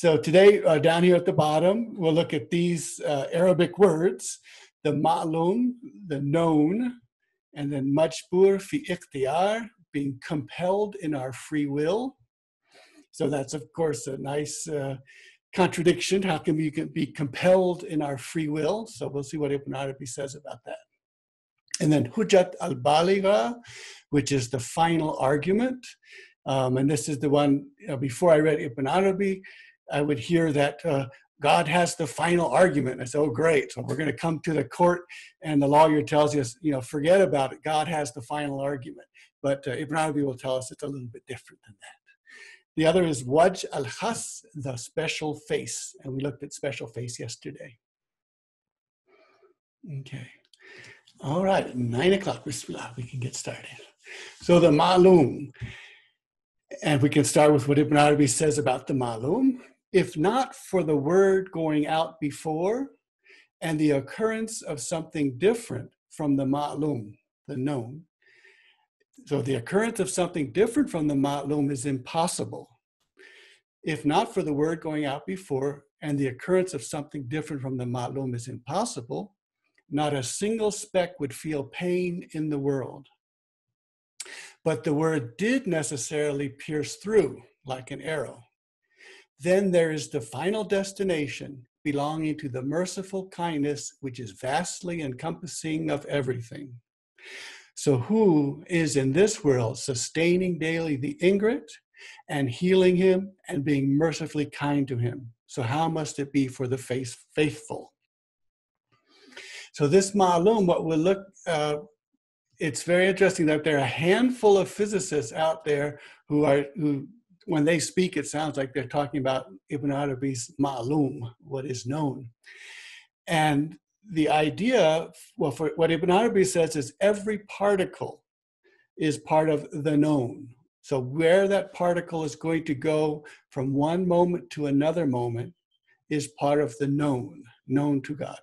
So today, uh, down here at the bottom, we'll look at these uh, Arabic words, the ma'lum, the known, and then majbur fi ikhtiyar, being compelled in our free will. So that's, of course, a nice uh, contradiction. How can we be compelled in our free will? So we'll see what Ibn Arabi says about that. And then Hujjat al-Baligha, which is the final argument. Um, and this is the one, you know, before I read Ibn Arabi, I would hear that uh, God has the final argument. I said, oh, great. So we're going to come to the court, and the lawyer tells us, you know, forget about it. God has the final argument. But uh, Ibn Arabi will tell us it's a little bit different than that. The other is Waj al Khas, the special face. And we looked at special face yesterday. Okay. All right, nine o'clock, Bismillah, we can get started. So the Ma'lum, and we can start with what Ibn Arabi says about the Ma'lum. If not for the word going out before and the occurrence of something different from the Ma'lum, the known, so the occurrence of something different from the Ma'lum is impossible. If not for the word going out before and the occurrence of something different from the Ma'lum is impossible, not a single speck would feel pain in the world. But the word did necessarily pierce through like an arrow. Then there is the final destination belonging to the merciful kindness which is vastly encompassing of everything. So, who is in this world sustaining daily the ingrate and healing him and being mercifully kind to him? So, how must it be for the faith, faithful? So this Ma'lum, what we'll look, uh, it's very interesting that there are a handful of physicists out there who are, who, when they speak, it sounds like they're talking about Ibn Arabi's Ma'lum, what is known. And the idea, well, for what Ibn Arabi says is every particle is part of the known. So where that particle is going to go from one moment to another moment is part of the known, known to God.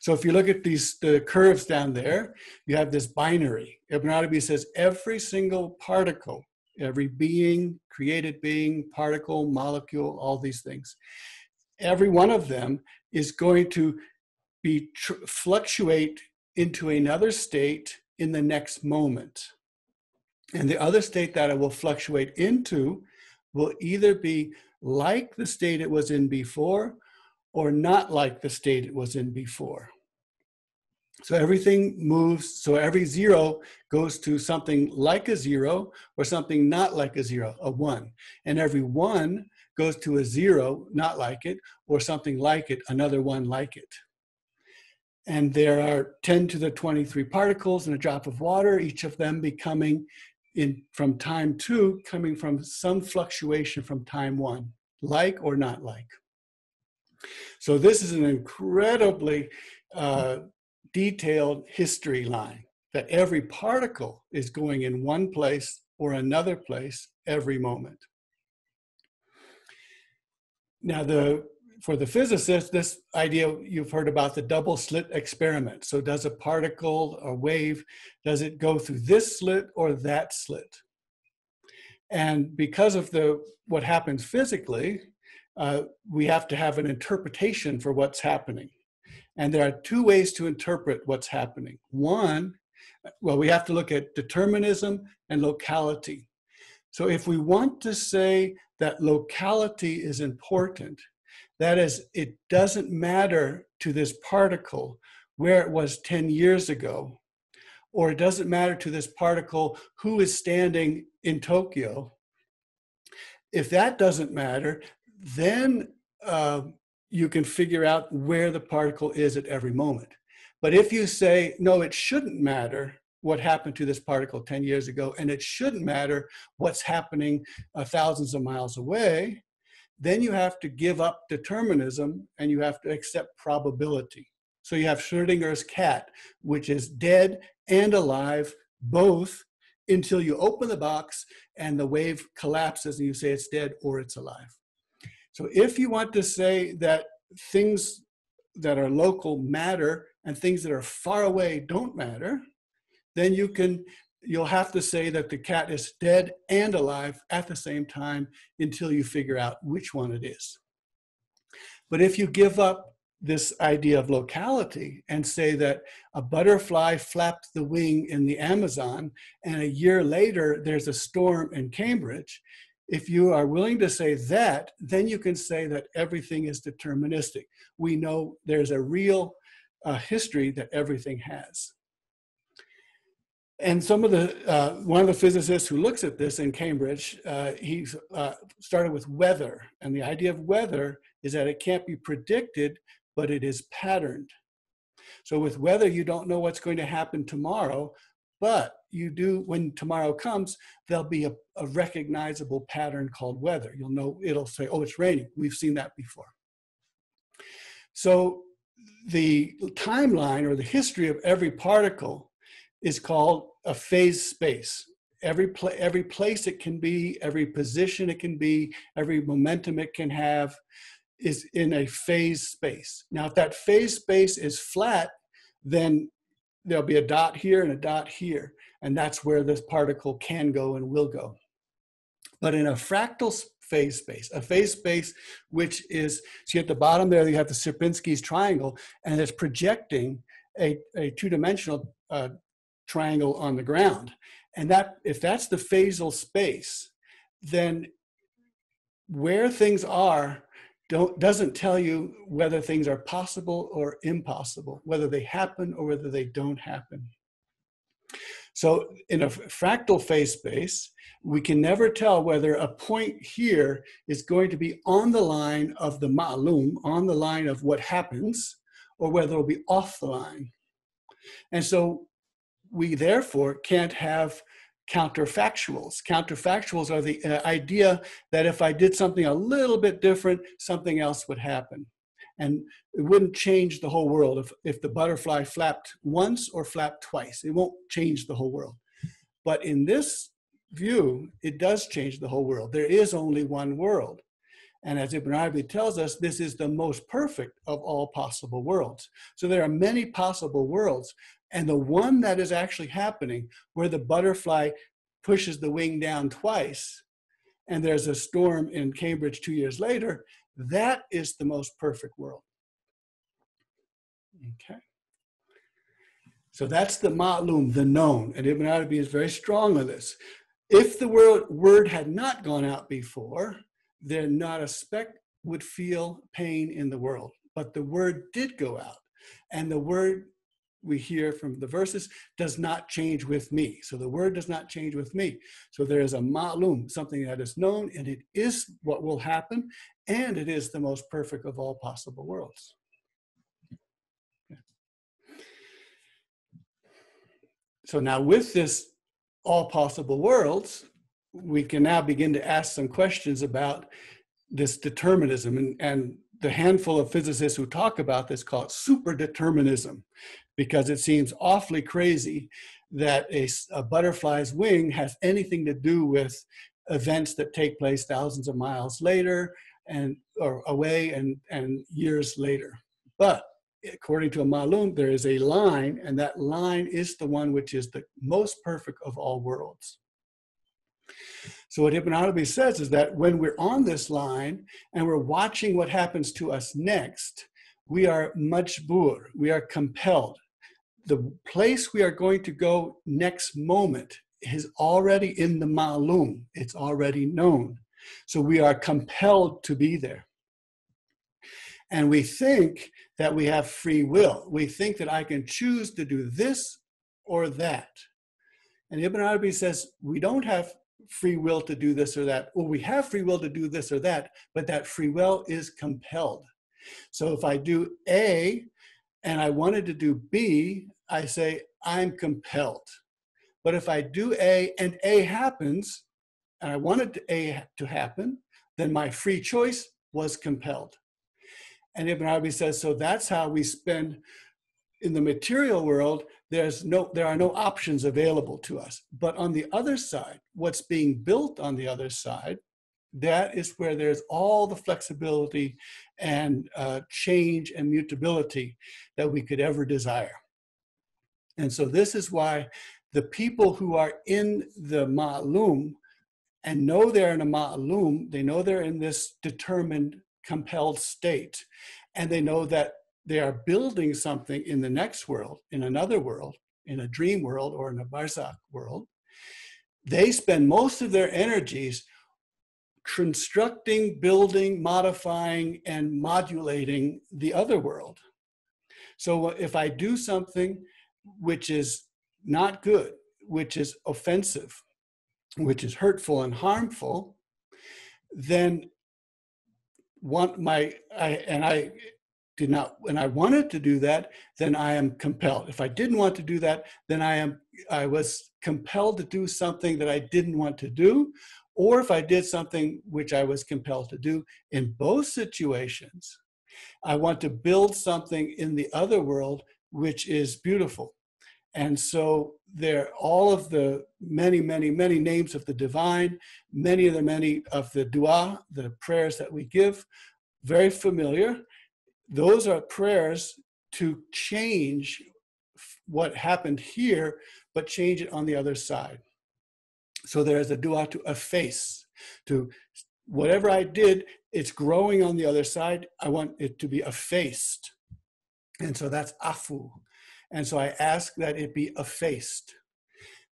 So if you look at these the curves down there, you have this binary. Ibn Arabi says every single particle, every being, created being, particle, molecule, all these things, every one of them is going to be tr- fluctuate into another state in the next moment. And the other state that it will fluctuate into will either be like the state it was in before or not like the state it was in before. So everything moves, so every zero goes to something like a zero or something not like a zero, a one. And every one goes to a zero, not like it, or something like it, another one like it. And there are 10 to the 23 particles in a drop of water, each of them becoming in from time two, coming from some fluctuation from time one, like or not like. So this is an incredibly uh, detailed history line that every particle is going in one place or another place every moment. Now, the for the physicist, this idea you've heard about the double slit experiment. So, does a particle a wave does it go through this slit or that slit? And because of the what happens physically, uh, we have to have an interpretation for what's happening. And there are two ways to interpret what's happening. One, well, we have to look at determinism and locality. So if we want to say that locality is important, that is, it doesn't matter to this particle where it was 10 years ago, or it doesn't matter to this particle who is standing in Tokyo. If that doesn't matter, then uh, you can figure out where the particle is at every moment. But if you say, no, it shouldn't matter what happened to this particle 10 years ago, and it shouldn't matter what's happening uh, thousands of miles away, then you have to give up determinism and you have to accept probability. So you have Schrodinger's cat, which is dead and alive, both until you open the box and the wave collapses and you say it's dead or it's alive. So if you want to say that things that are local matter and things that are far away don't matter, then you can you'll have to say that the cat is dead and alive at the same time until you figure out which one it is. But if you give up this idea of locality and say that a butterfly flapped the wing in the Amazon and a year later there's a storm in Cambridge, if you are willing to say that, then you can say that everything is deterministic. We know there's a real uh, history that everything has. And some of the, uh, one of the physicists who looks at this in Cambridge, uh, he uh, started with weather. And the idea of weather is that it can't be predicted, but it is patterned. So with weather, you don't know what's going to happen tomorrow, but you do, when tomorrow comes, there'll be a, a recognizable pattern called weather. You'll know, it'll say, oh, it's raining. We've seen that before. So the timeline or the history of every particle is called a phase space. Every, every place it can be, every position it can be, every momentum it can have is in a phase space. Now, if that phase space is flat, then there'll be a dot here and a dot here, and that's where this particle can go and will go. But in a fractal phase space, a phase space which is, see at the bottom there, you have the Sierpinski's triangle, and it's projecting a, a two-dimensional uh, triangle on the ground. And that, if that's the phasal space, then where things are don't, doesn't tell you whether things are possible or impossible, whether they happen or whether they don't happen. So in a fractal phase space, we can never tell whether a point here is going to be on the line of the ma'lum, on the line of what happens, or whether it'll be off the line. And so we therefore can't have counterfactuals. Counterfactuals are the uh, idea that if I did something a little bit different, something else would happen. And it wouldn't change the whole world if, if the butterfly flapped once or flapped twice. It won't change the whole world. But in this view, it does change the whole world. There is only one world. And as Ibn Arabi tells us, this is the most perfect of all possible worlds. So there are many possible worlds, and the one that is actually happening, where the butterfly pushes the wing down twice, and there's a storm in Cambridge two years later, that is the most perfect world. Okay. So that's the ma'lum, the known. And Ibn Arabi is very strong on this. If the word, word had not gone out before, then not a speck would feel pain in the world. But the word did go out. And the word we hear from the verses does not change with me. So the word does not change with me. So there is a ma'lum, something that is known, and it is what will happen, and it is the most perfect of all possible worlds. So now with this all possible worlds, we can now begin to ask some questions about this determinism and, and the handful of physicists who talk about this call it superdeterminism because it seems awfully crazy that a, a, butterfly's wing has anything to do with events that take place thousands of miles later and or away and, and years later. But according to a Ma'lum, there is a line, and that line is the one which is the most perfect of all worlds. So what Ibn Arabi says is that when we're on this line and we're watching what happens to us next, we are majbur, we are compelled the place we are going to go next moment is already in the ma'lum, it's already known. So we are compelled to be there. And we think that we have free will. We think that I can choose to do this or that. And Ibn Arabi says we don't have free will to do this or that. Well, we have free will to do this or that, but that free will is compelled. So if I do A and I wanted to do B, I say, I'm compelled. But if I do A and A happens, and I wanted A to happen, then my free choice was compelled. And Ibn Arabi says, so that's how we spend in the material world, there's no, there are no options available to us. But on the other side, what's being built on the other side, that is where there's all the flexibility and uh, change and mutability that we could ever desire. And so this is why the people who are in the ma'lum and know they're in a ma'lum, they know they're in this determined, compelled state, and they know that they are building something in the next world, in another world, in a dream world or in a barzakh world. They spend most of their energies constructing, building, modifying, and modulating the other world. So if I do something which is not good, which is offensive, which is hurtful and harmful, then want my I and I did not and I wanted to do that, then I am compelled. If I didn't want to do that, then I am I was compelled to do something that I didn't want to do, or if I did something which I was compelled to do. In both situations, I want to build something in the other world which is beautiful. And so there all of the many, many, many names of the divine, many of the many of the dua, the prayers that we give, very familiar. Those are prayers to change what happened here, but change it on the other side. So there is a dua to efface, to whatever I did, it's growing on the other side. I want it to be effaced. And so that's afu. And so I ask that it be effaced.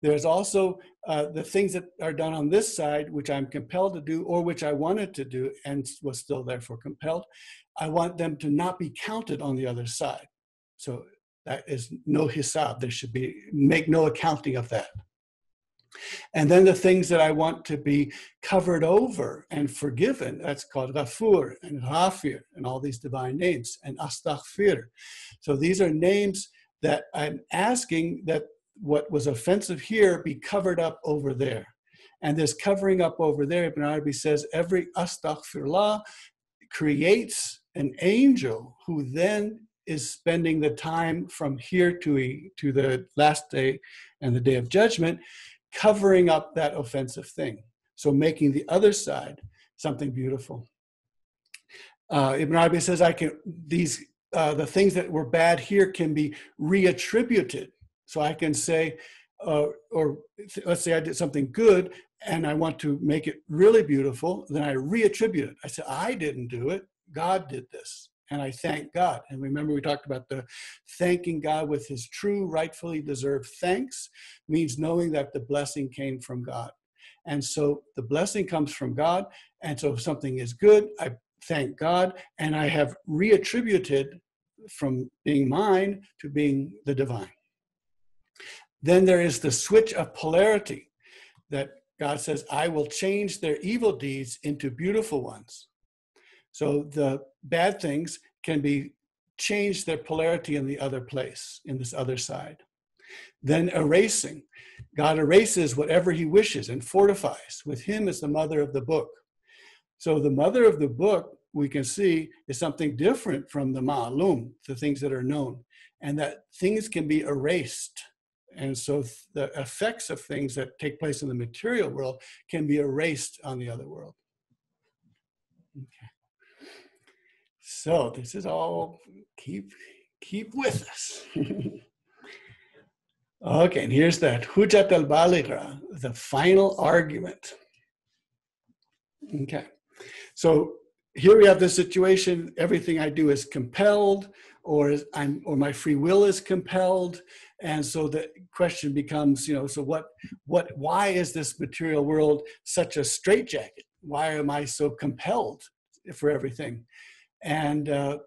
There's also uh, the things that are done on this side, which I'm compelled to do, or which I wanted to do and was still therefore compelled. I want them to not be counted on the other side. So that is no hisab. There should be, make no accounting of that. And then the things that I want to be covered over and forgiven, that's called Ghafur and Ghafir and all these divine names, and Astaghfir. So these are names that I'm asking that what was offensive here be covered up over there. And this covering up over there, Ibn Arabi says, every astaghfirullah creates an angel who then is spending the time from here to, to the last day and the day of judgment, covering up that offensive thing. So making the other side something beautiful. Uh, Ibn Arabi says, I can, these uh, the things that were bad here can be reattributed. So I can say, uh, or let's say I did something good and I want to make it really beautiful, then I reattribute it. I say, I didn't do it, God did this. And I thank God. And remember, we talked about the thanking God with his true, rightfully deserved thanks means knowing that the blessing came from God. And so the blessing comes from God. And so if something is good, I thank God, and I have reattributed from being mine to being the divine. Then there is the switch of polarity that God says, I will change their evil deeds into beautiful ones. So the bad things can be changed their polarity in the other place, in this other side. Then erasing. God erases whatever he wishes and fortifies. With him is the mother of the book. So the mother of the book, we can see, is something different from the ma'lum, the things that are known, and that things can be erased. And so the effects of things that take place in the material world can be erased on the other world. So this is all, keep, keep with us. okay, and here's that Hujat al-Balighah, the final argument. Okay. So here we have the situation, everything I do is compelled or I'm or my free will is compelled. And so the question becomes, you know, so what what why is this material world such a straitjacket? Why am I so compelled for everything? And uh,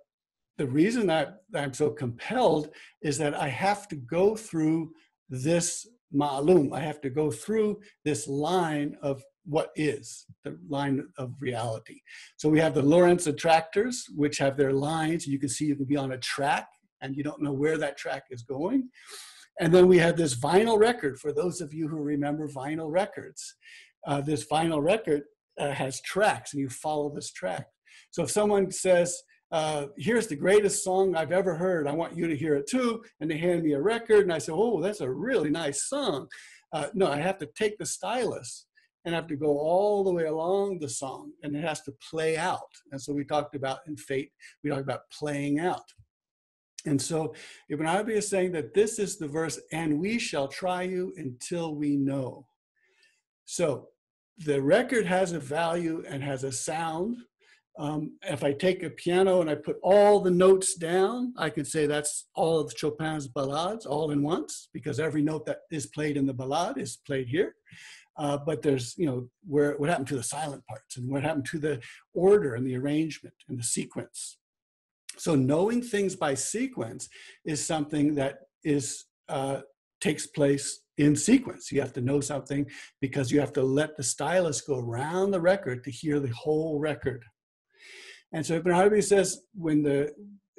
the reason that I'm so compelled is that I have to go through this ma'lum. I have to go through this line of what is the line of reality. So we have the Lorenz attractors, which have their lines. You can see you can be on a track and you don't know where that track is going. And then we have this vinyl record. For those of you who remember vinyl records, uh, this vinyl record uh, has tracks and you follow this track. So if someone says, uh, here's the greatest song I've ever heard. I want you to hear it too. And they hand me a record, and I say, oh, that's a really nice song. Uh, no, I have to take the stylus and I have to go all the way along the song and it has to play out. And so we talked about in Fate, we talked about playing out. And so Ibn Arabi is saying that this is the verse, and we shall try you until we know. So the record has a value and has a sound. Um, if I take a piano and I put all the notes down, I could say that's all of Chopin's ballades all in once because every note that is played in the ballade is played here. Uh, but there's, you know, where what happened to the silent parts and what happened to the order and the arrangement and the sequence. So knowing things by sequence is something that is uh, takes place in sequence. You have to know something because you have to let the stylus go around the record to hear the whole record. And so Ibn Arabi says when the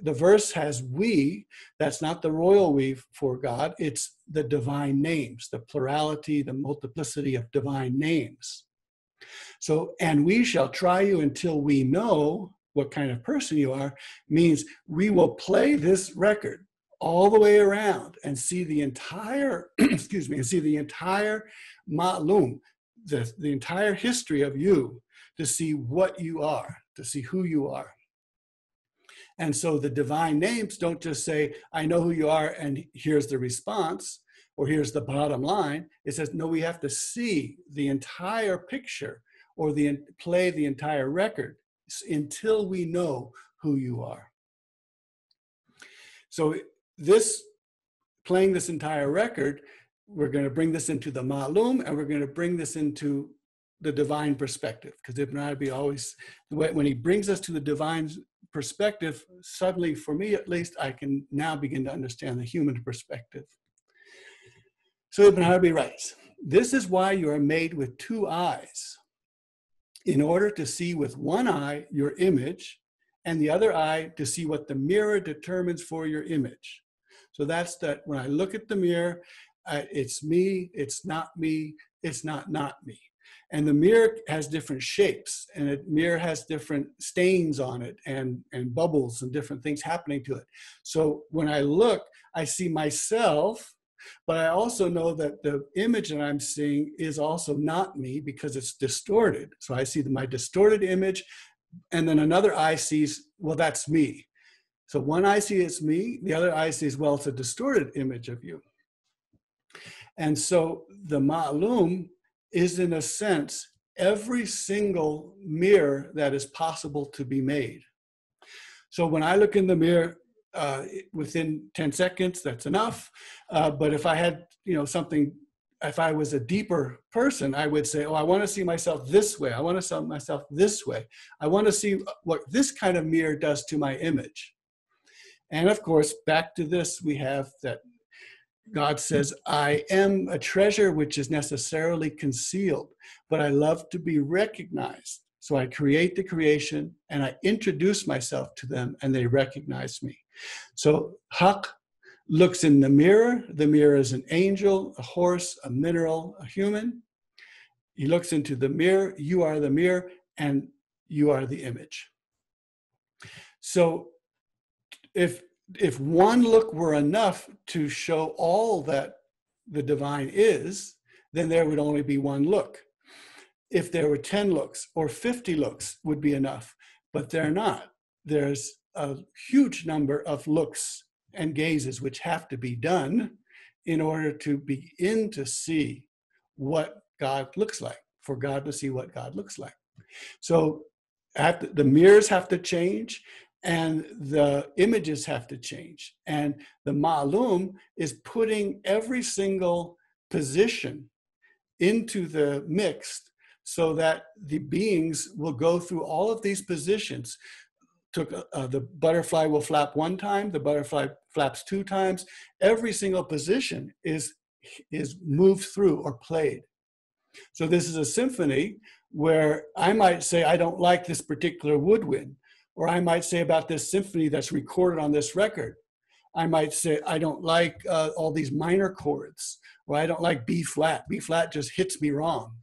the verse has we, that's not the royal we for God, it's the divine names, the plurality, the multiplicity of divine names. So, and we shall try you until we know what kind of person you are, means we will play this record all the way around and see the entire, excuse me, and see the entire ma'lum, the, the entire history of you to see what you are, to see who you are. And so the divine names don't just say, I know who you are, and here's the response, or here's the bottom line. It says, no, we have to see the entire picture or the play the entire record until we know who you are. So this playing this entire record, we're going to bring this into the ma'lum and we're going to bring this into the divine perspective because Ibn Arabi always, when he brings us to the divine perspective, suddenly, for me at least, I can now begin to understand the human perspective. So Ibn Arabi writes, This is why you are made with two eyes, in order to see with one eye your image, and the other eye to see what the mirror determines for your image. So that's that when I look at the mirror, uh, it's me, it's not me, it's not not me. And the mirror has different shapes, and the mirror has different stains on it, and, and bubbles and different things happening to it. So when I look, I see myself, but I also know that the image that I'm seeing is also not me because it's distorted. So I see my distorted image, and then another eye sees, well, that's me. So one eye sees me, the other eye sees, well, it's a distorted image of you. And so the ma'lum is, in a sense, every single mirror that is possible to be made. So when I look in the mirror, uh, within 10 seconds, that's enough. Uh, but if I had, you know, something, if I was a deeper person, I would say, oh, I want to see myself this way. I want to see myself this way. I want to see what this kind of mirror does to my image. And of course, back to this, we have that God says, I am a treasure which is necessarily concealed, but I love to be recognized. So I create the creation and I introduce myself to them and they recognize me. So Haq looks in the mirror. The mirror is an angel, a horse, a mineral, a human. He looks into the mirror. You are the mirror and you are the image. So if if one look were enough to show all that the divine is, then there would only be one look. If there were 10 looks or 50 looks would be enough, but they're not. There's a huge number of looks and gazes which have to be done in order to begin to see what God looks like, for God to see what God looks like. So the mirrors have to change and the images have to change. And the ma'lum is putting every single position into the mixed so that the beings will go through all of these positions. Took uh, the butterfly will flap one time, the butterfly flaps two times. Every single position is is moved through or played. So this is a symphony where I might say I don't like this particular woodwind, or I might say about this symphony that's recorded on this record. I might say, I don't like uh, all these minor chords, or I don't like B flat. B flat just hits me wrong.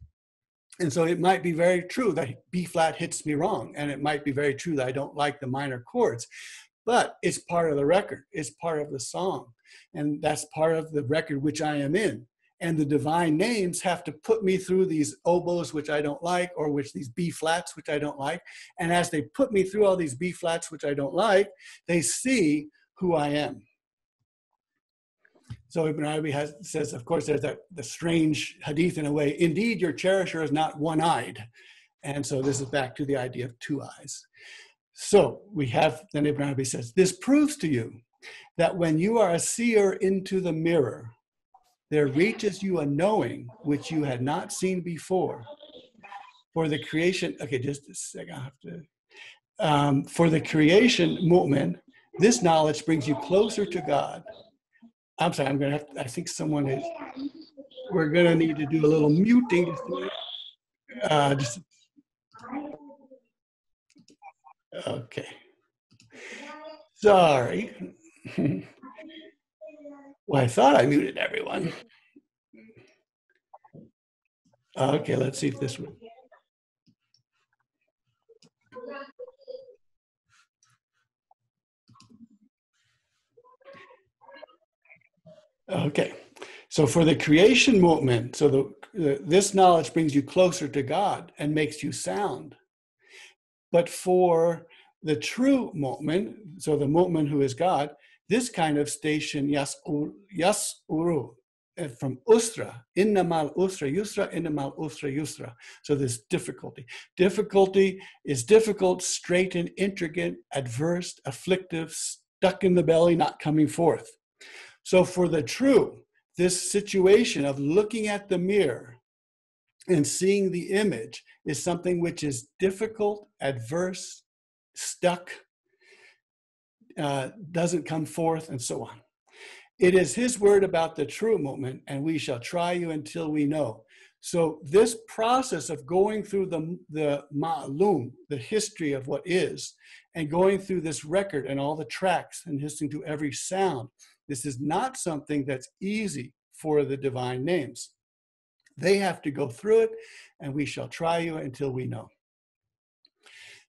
And so it might be very true that B flat hits me wrong. And it might be very true that I don't like the minor chords. But it's part of the record, it's part of the song. And that's part of the record which I am in and the divine names have to put me through these oboes which i don't like or which these b flats which i don't like and as they put me through all these b flats which i don't like they see who I am. So Ibn Arabi has, says, of course, there's that the strange hadith in a way. Indeed, your cherisher is not one-eyed, and so this is back to the idea of two eyes. So we have then Ibn Arabi says, this proves to you that when you are a seer into the mirror, there reaches you a knowing which you had not seen before. For the creation, okay, just a second, I have to. Um, for the creation movement, this knowledge brings you closer to God. I'm sorry, I'm gonna have to, I think someone is, we're gonna need to do a little muting. Uh, just, okay. Sorry. well, I thought I muted everyone. Okay, let's see if this one. Okay, so for the creation movement, so the, the, this knowledge brings you closer to God and makes you sound. But for the true movement, so the movement who is God, this kind of station, yas, yas uru, uh, from usra, innamal usra yusra, innamal Ustra, yusra. So this difficulty. Difficulty is difficult, straitened, intricate, adverse, afflictive, stuck in the belly, not coming forth. So for the true, this situation of looking at the mirror and seeing the image is something which is difficult, adverse, stuck, uh, doesn't come forth, and so on. It is his word about the true moment, and we shall try you until we know. So this process of going through the, the ma'lum, the history of what is, and going through this record and all the tracks and listening to every sound, this is not something that's easy for the divine names. They have to go through it, and we shall try you until we know.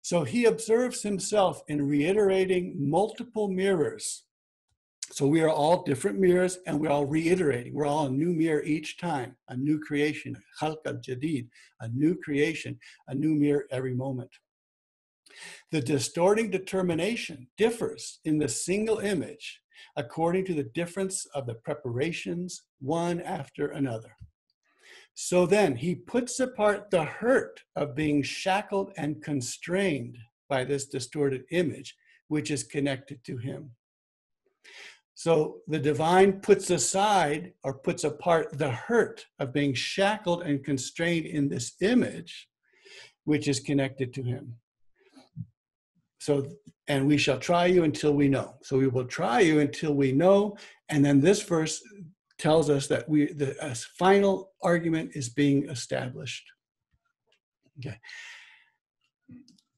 So he observes himself in reiterating multiple mirrors. So we are all different mirrors and we're all reiterating. We're all a new mirror each time, a new creation, khalq al jadid, a new creation, a new mirror every moment. The distorting determination differs in the single image according to the difference of the preparations, one after another. So then he puts apart the hurt of being shackled and constrained by this distorted image, which is connected to him. So the divine puts aside or puts apart the hurt of being shackled and constrained in this image, which is connected to him. So, and we shall try you until we know. So we will try you until we know. And then this verse tells us that we the final argument is being established. Okay.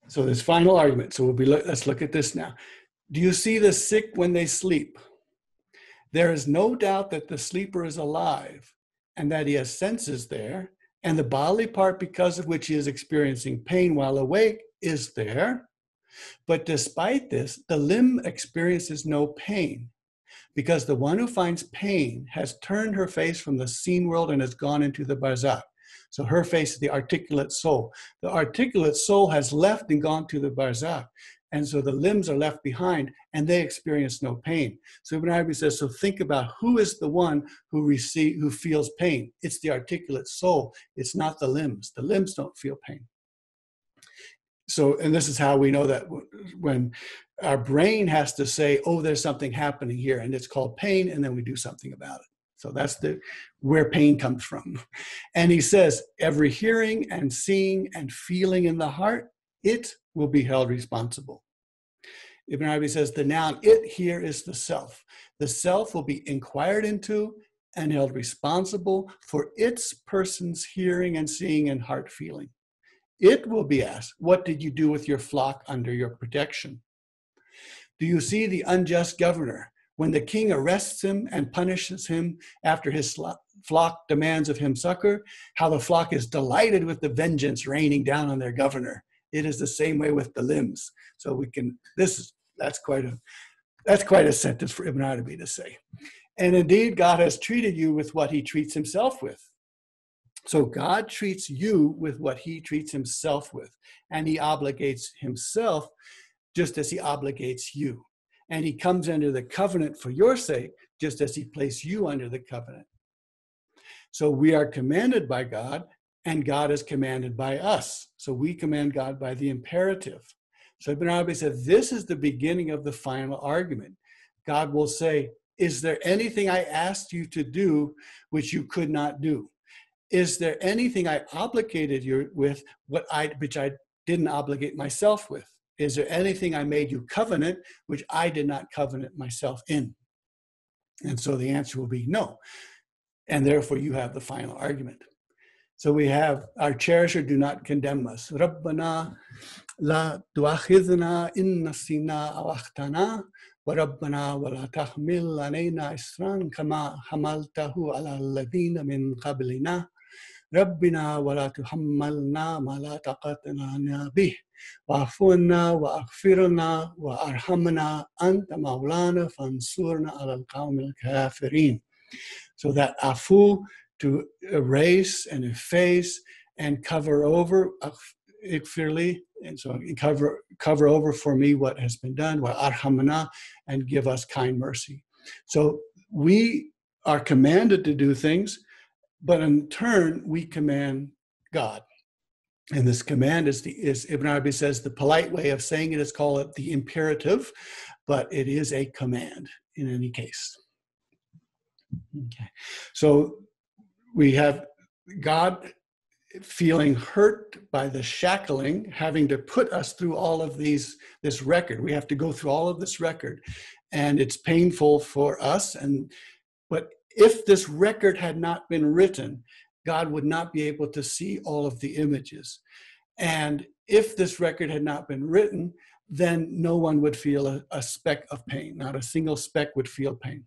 So this final argument. So we'll be look, let's look at this now. Do you see the sick when they sleep? There is no doubt that the sleeper is alive and that he has senses there, and the bodily part because of which he is experiencing pain while awake is there. But despite this, the limb experiences no pain because the one who finds pain has turned her face from the seen world and has gone into the barzakh. So her face is the articulate soul. The articulate soul has left and gone to the barzakh. And so the limbs are left behind and they experience no pain. So Ibn Arabi says, so think about who is the one who receive, who feels pain. It's the articulate soul. It's not the limbs. The limbs don't feel pain. So, and this is how we know that when our brain has to say, oh, there's something happening here, and it's called pain, and then we do something about it. So that's the where pain comes from. And he says, every hearing and seeing and feeling in the heart, it will be held responsible. Ibn Arabi says the noun it here is the self. The self will be inquired into and held responsible for its person's hearing and seeing and heart feeling. It will be asked, What did you do with your flock under your protection? Do you see the unjust governor when the king arrests him and punishes him after his flock demands of him succor? How the flock is delighted with the vengeance raining down on their governor. It is the same way with the limbs. So we can, this is, that's quite a, that's quite a sentence for Ibn Arabi to say. And indeed, God has treated you with what he treats himself with. So God treats you with what he treats himself with, and he obligates himself just as he obligates you. and he comes under the covenant for your sake, just as he placed you under the covenant. So we are commanded by God, and God is commanded by us. So we command God by the imperative. So Ibn Arabi said, This is the beginning of the final argument. God will say, Is there anything I asked you to do which you could not do? Is there anything I obligated you with what I which I didn't obligate myself with? Is there anything I made you covenant which I did not covenant myself in? And so the answer will be no. And therefore you have the final argument. So we have our cherisher do not condemn us. Rabbana la tuakhidna in nasina awahtana wa rabbana wa la tahmil alayna isran kama hamaltahu ala alladhina min qablina rabbina wa la tuhammalna ma la عنا واغفر لنا وارحمنا أنت مولانا فانصرنا على القوم الكافرين so that afu to erase and efface and cover over ikfirli and so cover cover over for me what has been done wa arhamana and give us kind mercy so we are commanded to do things but in turn we command god and this command is the is ibn arabi says the polite way of saying it is call it the imperative but it is a command in any case. Okay. So we have god feeling hurt by the shackling having to put us through all of these this record. We have to go through all of this record and it's painful for us and but if this record had not been written god would not be able to see all of the images and if this record had not been written then no one would feel a, a speck of pain not a single speck would feel pain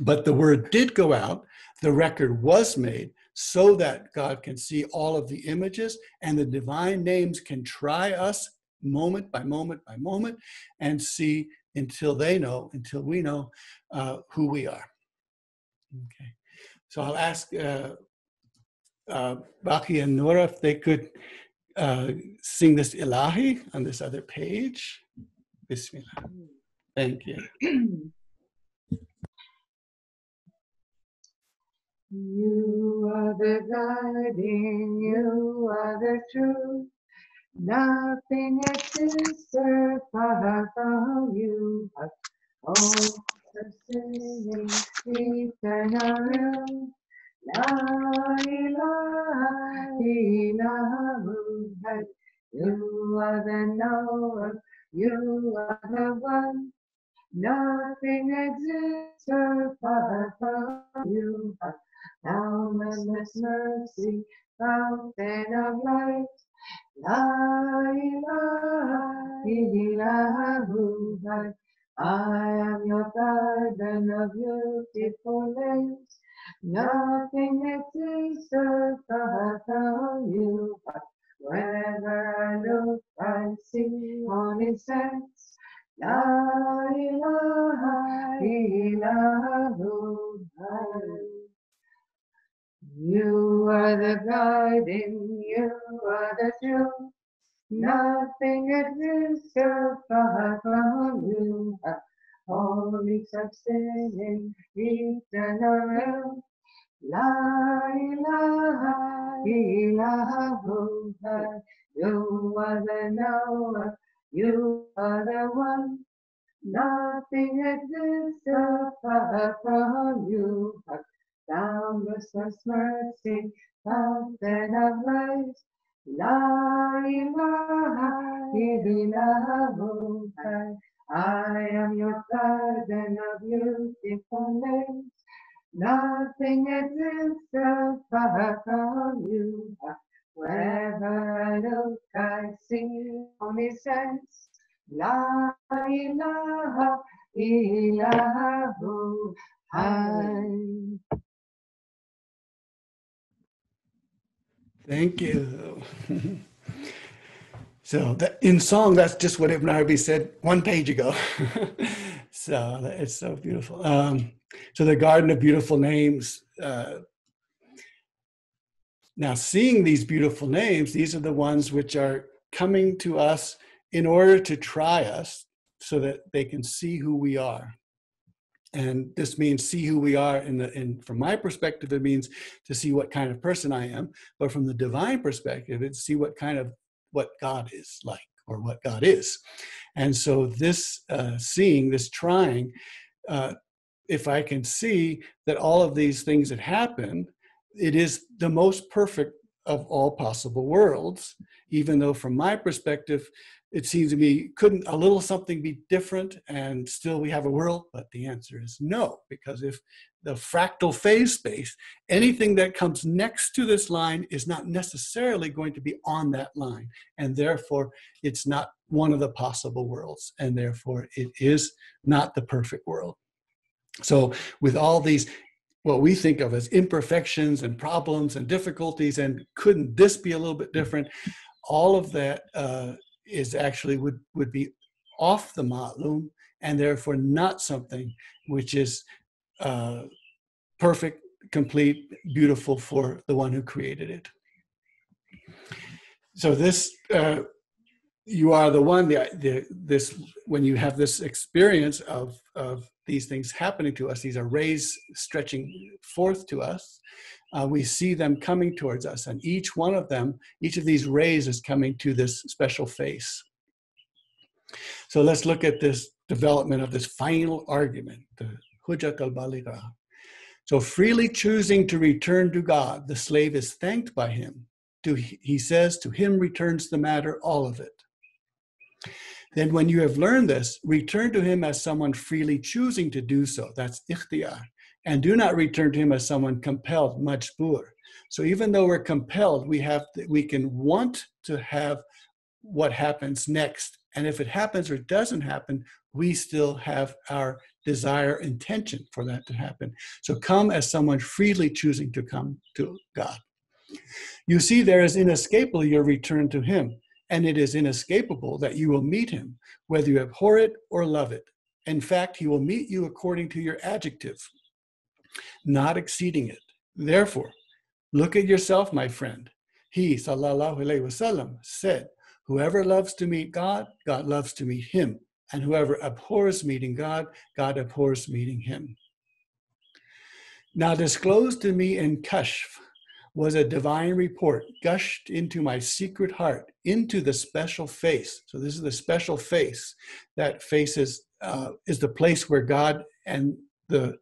but the word did go out the record was made so that God can see all of the images and the divine names can try us moment by moment by moment and see until they know, until we know uh, who we are. Okay. So I'll ask uh, uh, Baki and Nora if they could uh, sing this Ilahi on this other page. Bismillah. Thank you. You are the guiding, you are the truth. Nothing exists apart from you. But all sustaining, eternal. You are the you are the one. Nothing exists apart from you. Mercy, fountain of light. I am your garden of beautiful names. Nothing exists from you. But wherever I look, I see only sense. La ilaha illallah. You are the guiding, you are the truth. Nothing exists apart from you. Holy sustaining, eternal. La ilaha illallah. You are the knower, you are the one. Nothing exists apart from you. Boundless mercy, fountain of light. La ilaha illallah. I am your garden of beautiful names. Nothing exists apart from you. Wherever I look, I see only sense. La ilaha illahu illallah. Thank you. so that, in song, that's just what Ibn Arabi said one page ago. so it's so beautiful. Um, so the Garden of Beautiful Names. Uh, now, seeing these beautiful names, these are the ones which are coming to us in order to try us, so that they can see who we are. And this means see who we are. In the, in, from my perspective, it means to see what kind of person I am. But from the divine perspective, it's see what kind of what God is like or what God is. And so this uh, seeing, this trying, uh, if I can see that all of these things that happen, it is the most perfect of all possible worlds, even though from my perspective, it seems to me couldn't a little something be different and still we have a world? But the answer is no because if the fractal phase space anything that comes next to this line is not necessarily going to be on that line. And therefore it's not one of the possible worlds. And therefore it is not the perfect world so with all these what we think of as imperfections and problems and difficulties and couldn't this be a little bit different all of that uh, is actually would would be off the ma'lum and therefore not something which is uh, perfect, complete, beautiful for the one who created it. So this, uh, you are the one. The, the this when you have this experience of of these things happening to us, these are rays stretching forth to us. Uh, we see them coming towards us, and each one of them, each of these rays is coming to this special face. So let's look at this development of this final argument, the Hujjat al Baligha. So, freely choosing to return to God, the slave is thanked by him. To, he says, To him returns the matter, all of it. Then, when you have learned this, return to him as someone freely choosing to do so. That's ikhtiyar. And do not return to him as someone compelled, majbur. So, even though we're compelled, we have to, we can want to have what happens next and if it happens or doesn't happen, we still have our desire, intention for that to happen. So come as someone freely choosing to come to God. You see, there is inescapable your return to Him, and it is inescapable that you will meet Him, whether you abhor it or love it. In fact, He will meet you according to your adjective, not exceeding it. Therefore, look at yourself, my friend. He, sallallahu alaihi wasallam, said, Whoever loves to meet God, God loves to meet him. And whoever abhors meeting God, God abhors meeting him. Now, disclosed to me in Kashf was a divine report gushed into my secret heart, into the special face. So, this is the special face that faces, uh, is the place where God and the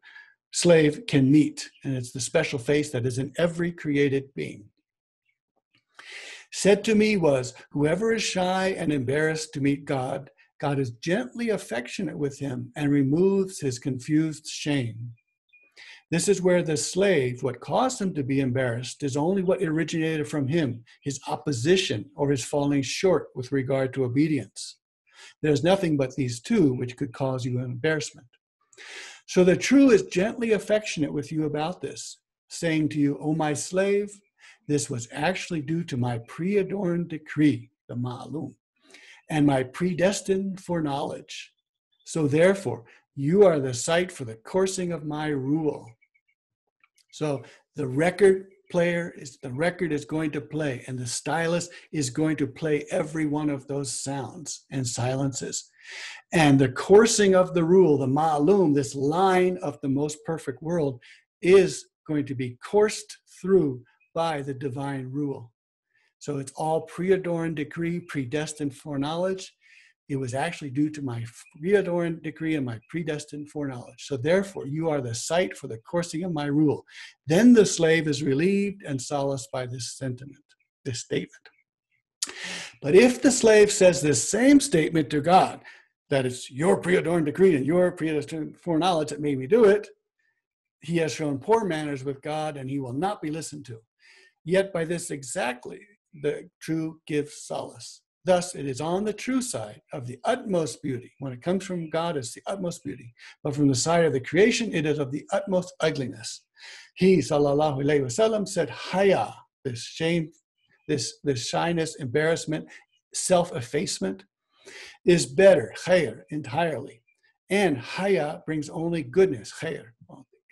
slave can meet. And it's the special face that is in every created being said to me was, Whoever is shy and embarrassed to meet God, God is gently affectionate with him and removes his confused shame. This is where the slave, what caused him to be embarrassed, is only what originated from him, his opposition or his falling short with regard to obedience. There's nothing but these two which could cause you embarrassment. So the true is gently affectionate with you about this, saying to you, O my slave, this was actually due to my pre adorned decree, the Ma'lum, and my predestined foreknowledge. So therefore, you are the site for the coursing of my rule. So the record player is the record is going to play, and the stylus is going to play every one of those sounds and silences. And the coursing of the rule, the ma'lum, this line of the most perfect world, is going to be coursed through by the divine rule. So it's all pre-adorned decree, predestined foreknowledge. It was actually due to my preadorned decree and my predestined foreknowledge. So therefore, you are the site for the coursing of my rule. Then the slave is relieved and solaced by this sentiment, this statement. But if the slave says this same statement to God, that it's your preadorned decree and your predestined foreknowledge that made me do it, he has shown poor manners with God and he will not be listened to. Yet by this exactly the true gives solace. Thus, it is on the true side of the utmost beauty. When it comes from God, it's the utmost beauty. But from the side of the creation, it is of the utmost ugliness. He, sallallahu alayhi wasallam, said, Haya, this shame, this, this shyness, embarrassment, self effacement, is better, khair, entirely. And haya brings only goodness, khair,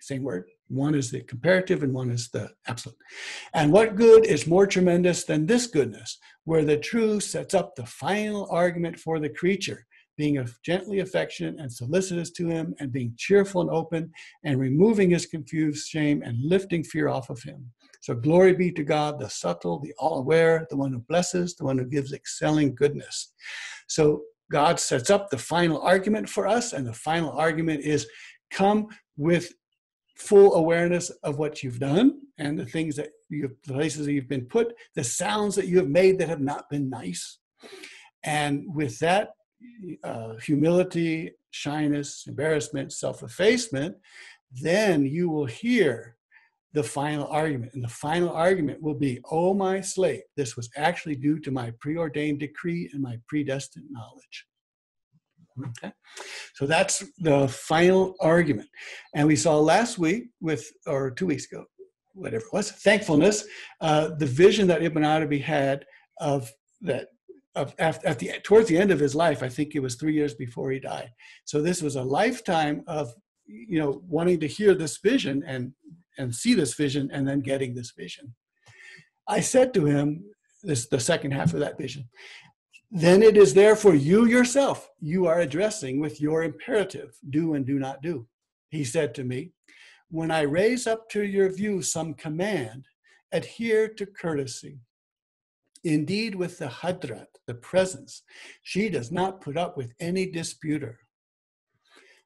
same word, one is the comparative and one is the absolute. And what good is more tremendous than this goodness, where the true sets up the final argument for the creature, being gently affectionate and solicitous to him, and being cheerful and open, and removing his confused shame and lifting fear off of him. So glory be to God, the subtle, the all aware, the one who blesses, the one who gives excelling goodness. So God sets up the final argument for us, and the final argument is come with full awareness of what you've done and the things that you the places that you've been put, the sounds that you have made that have not been nice. And with that uh, humility, shyness, embarrassment, self effacement, then you will hear the final argument. And the final argument will be, Oh, my slave, this was actually due to my preordained decree and my predestined knowledge. Okay, so that's the final argument. And we saw last week with, or two weeks ago, whatever it was, thankfulness, uh, the vision that Ibn Arabi had of that of at, at the towards the end of his life. I think it was three years before he died. So this was a lifetime of you know wanting to hear this vision and and see this vision and then getting this vision. I said to him, this the second half of that vision, then it is there for you yourself you are addressing with your imperative, do and do not do. He said to me, when I raise up to your view some command, adhere to courtesy. Indeed, with the Hadrat, the presence, she does not put up with any disputer.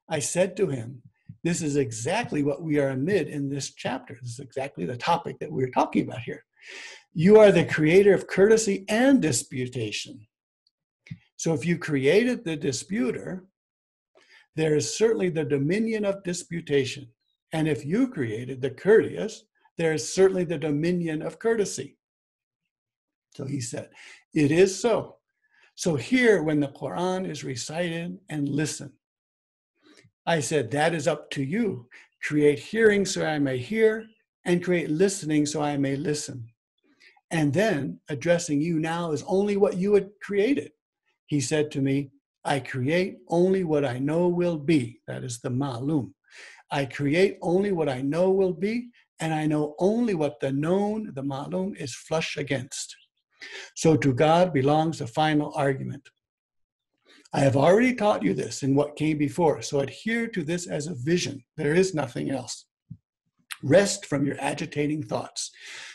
I said to him, this is exactly what we are amid in this chapter. This is exactly the topic that we're talking about here. You are the creator of courtesy and disputation. So if you created the disputer, there is certainly the dominion of disputation. And if you created the courteous, there is certainly the dominion of courtesy. So he said, It is so. So here, when the Quran is recited and listen, I said, That is up to you. Create hearing so I may hear, and create listening so I may listen. And then addressing you now is only what you had created. He said to me, I create only what I know will be. That is the ma'lum. I create only what I know will be, and I know only what the known, the ma'lum, is flush against. So to God belongs the final argument. I have already taught you this in what came before, so adhere to this as a vision. There is nothing else. Rest from your agitating thoughts.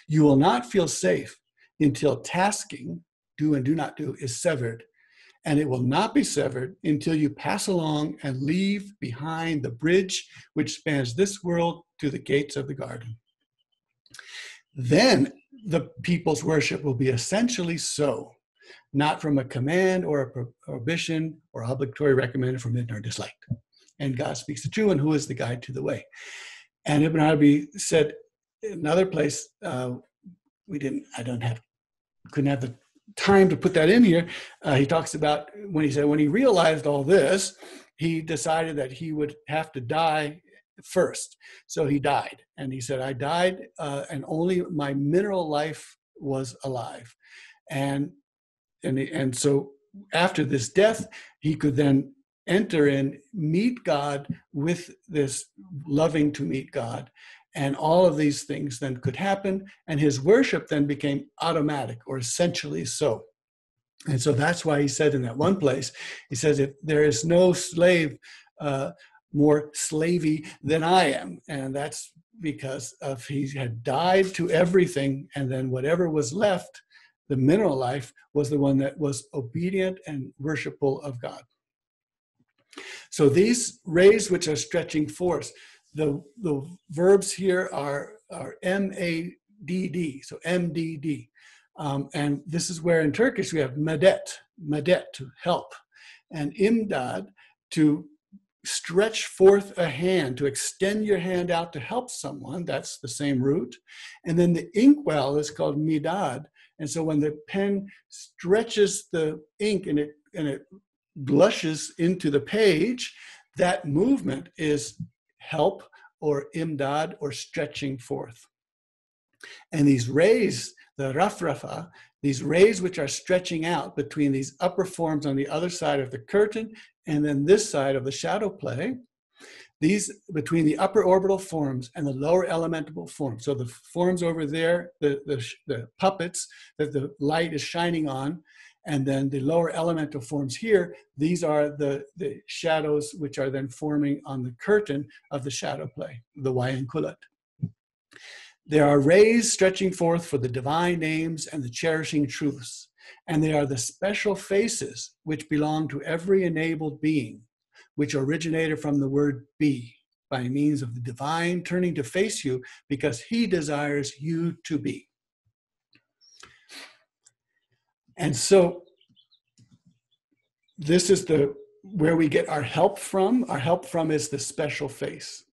You will not feel safe until tasking, do and do not do, is severed. And it will not be severed until you pass along and leave behind the bridge which spans this world to the gates of the garden. Then the people's worship will be essentially so not from a command or a prohibition or obligatory recommended, forbidden or disliked. And God speaks the truth, and who is the guide to the way? And Ibn Arabi said another place, uh, we didn't, I don't have, couldn't have the time to put that in here. Uh, he talks about when he said, when he realized all this, he decided that he would have to die first. So he died. And he said, I died, uh, and only my mineral life was alive. And and, and so after this death, he could then enter and meet God with this loving to meet God. And all of these things then could happen, and his worship then became automatic or essentially so. And so that's why he said in that one place, he says, if there is no slave uh, more slavey than I am. And that's because of he had died to everything, and then whatever was left the mineral life was the one that was obedient and worshipful of God. So these rays which are stretching force, the, the verbs here are, are M-A-D-D, so M-D-D. Um, and this is where in Turkish we have medet, medet, to help, and imdad, to stretch forth a hand, to extend your hand out to help someone. That's the same root. And then the inkwell is called midad, and so when the pen stretches the ink and it and it blushes into the page, that movement is help or imdad or stretching forth. And these rays, the rafrafa, these rays which are stretching out between these upper forms on the other side of the curtain and then this side of the shadow play, these between the upper orbital forms and the lower elemental forms. So the forms over there, the, the, the puppets that the light is shining on, And then the lower elemental forms here, these are the, the shadows which are then forming on the curtain of the shadow play, the Wayang Kulit. There are rays stretching forth for the divine names and the cherishing truths, and they are the special faces which belong to every enabled being, which originated from the word be by means of the divine turning to face you because he desires you to be. And so this is the where we get our help from. Our help from is the special face.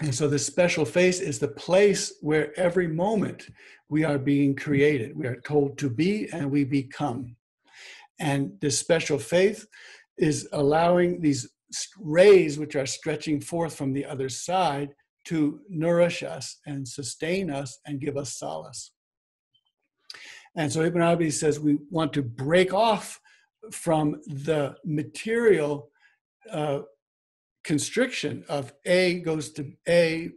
And so the special face is the place where every moment we are being created. We are told to be and we become. And this special faith is allowing these rays, which are stretching forth from the other side, to nourish us and sustain us and give us solace. And so Ibn Arabi says we want to break off from the material uh, constriction of A goes to A,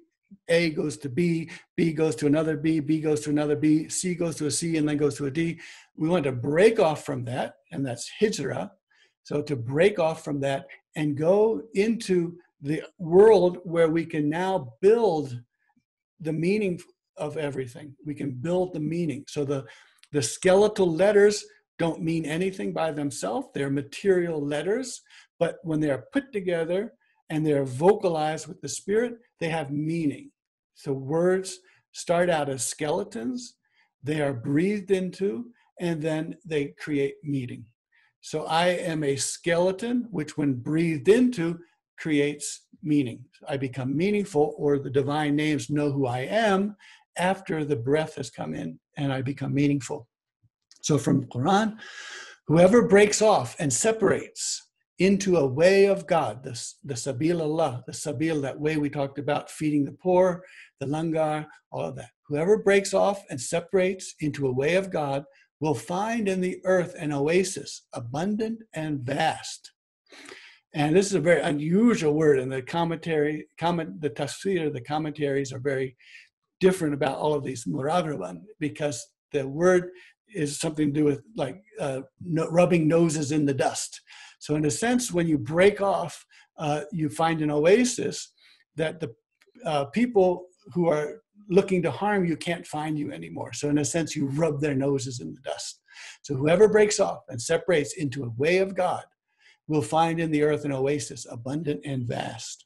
A goes to B, B goes to another B, B goes to another B, C goes to a C, and then goes to a D. We want to break off from that, and that's hijrah. So to break off from that and go into the world where we can now build the meaning of everything. We can build the meaning. So the the skeletal letters don't mean anything by themselves. They're material letters, but when they're put together and they're vocalized with the spirit, they have meaning. So words start out as skeletons, they are breathed into, and then they create meaning. So I am a skeleton, which when breathed into creates meaning. I become meaningful, or the divine names know who I am after the breath has come in and I become meaningful. So from Quran, whoever breaks off and separates into a way of God, the, the Sabil Allah, the Sabil, that way we talked about feeding the poor, the langar, all of that. Whoever breaks off and separates into a way of God will find in the earth an oasis, abundant and vast. And this is a very unusual word, and the commentary, comment, the tafsir, the commentaries are very different about all of these muraghaman because the word is something to do with like uh, no, rubbing noses in the dust. So in a sense, when you break off, uh, you find an oasis that the uh, people who are looking to harm you can't find you anymore. So in a sense, you rub their noses in the dust. So whoever breaks off and separates into a way of God will find in the earth an oasis, abundant and vast.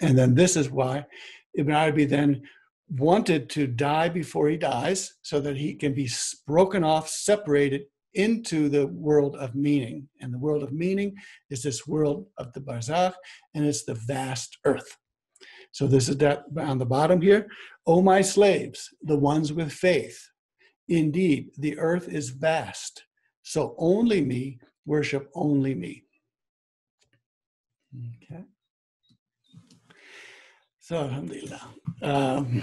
And then this is why Ibn Arabi then wanted to die before he dies so that he can be broken off, separated into the world of meaning. And the world of meaning is this world of the barzakh, and it's the vast earth. So this is that on the bottom here. O my slaves, the ones with faith. Indeed, the earth is vast. So only me, worship only me. Okay. So, Alhamdulillah. Um,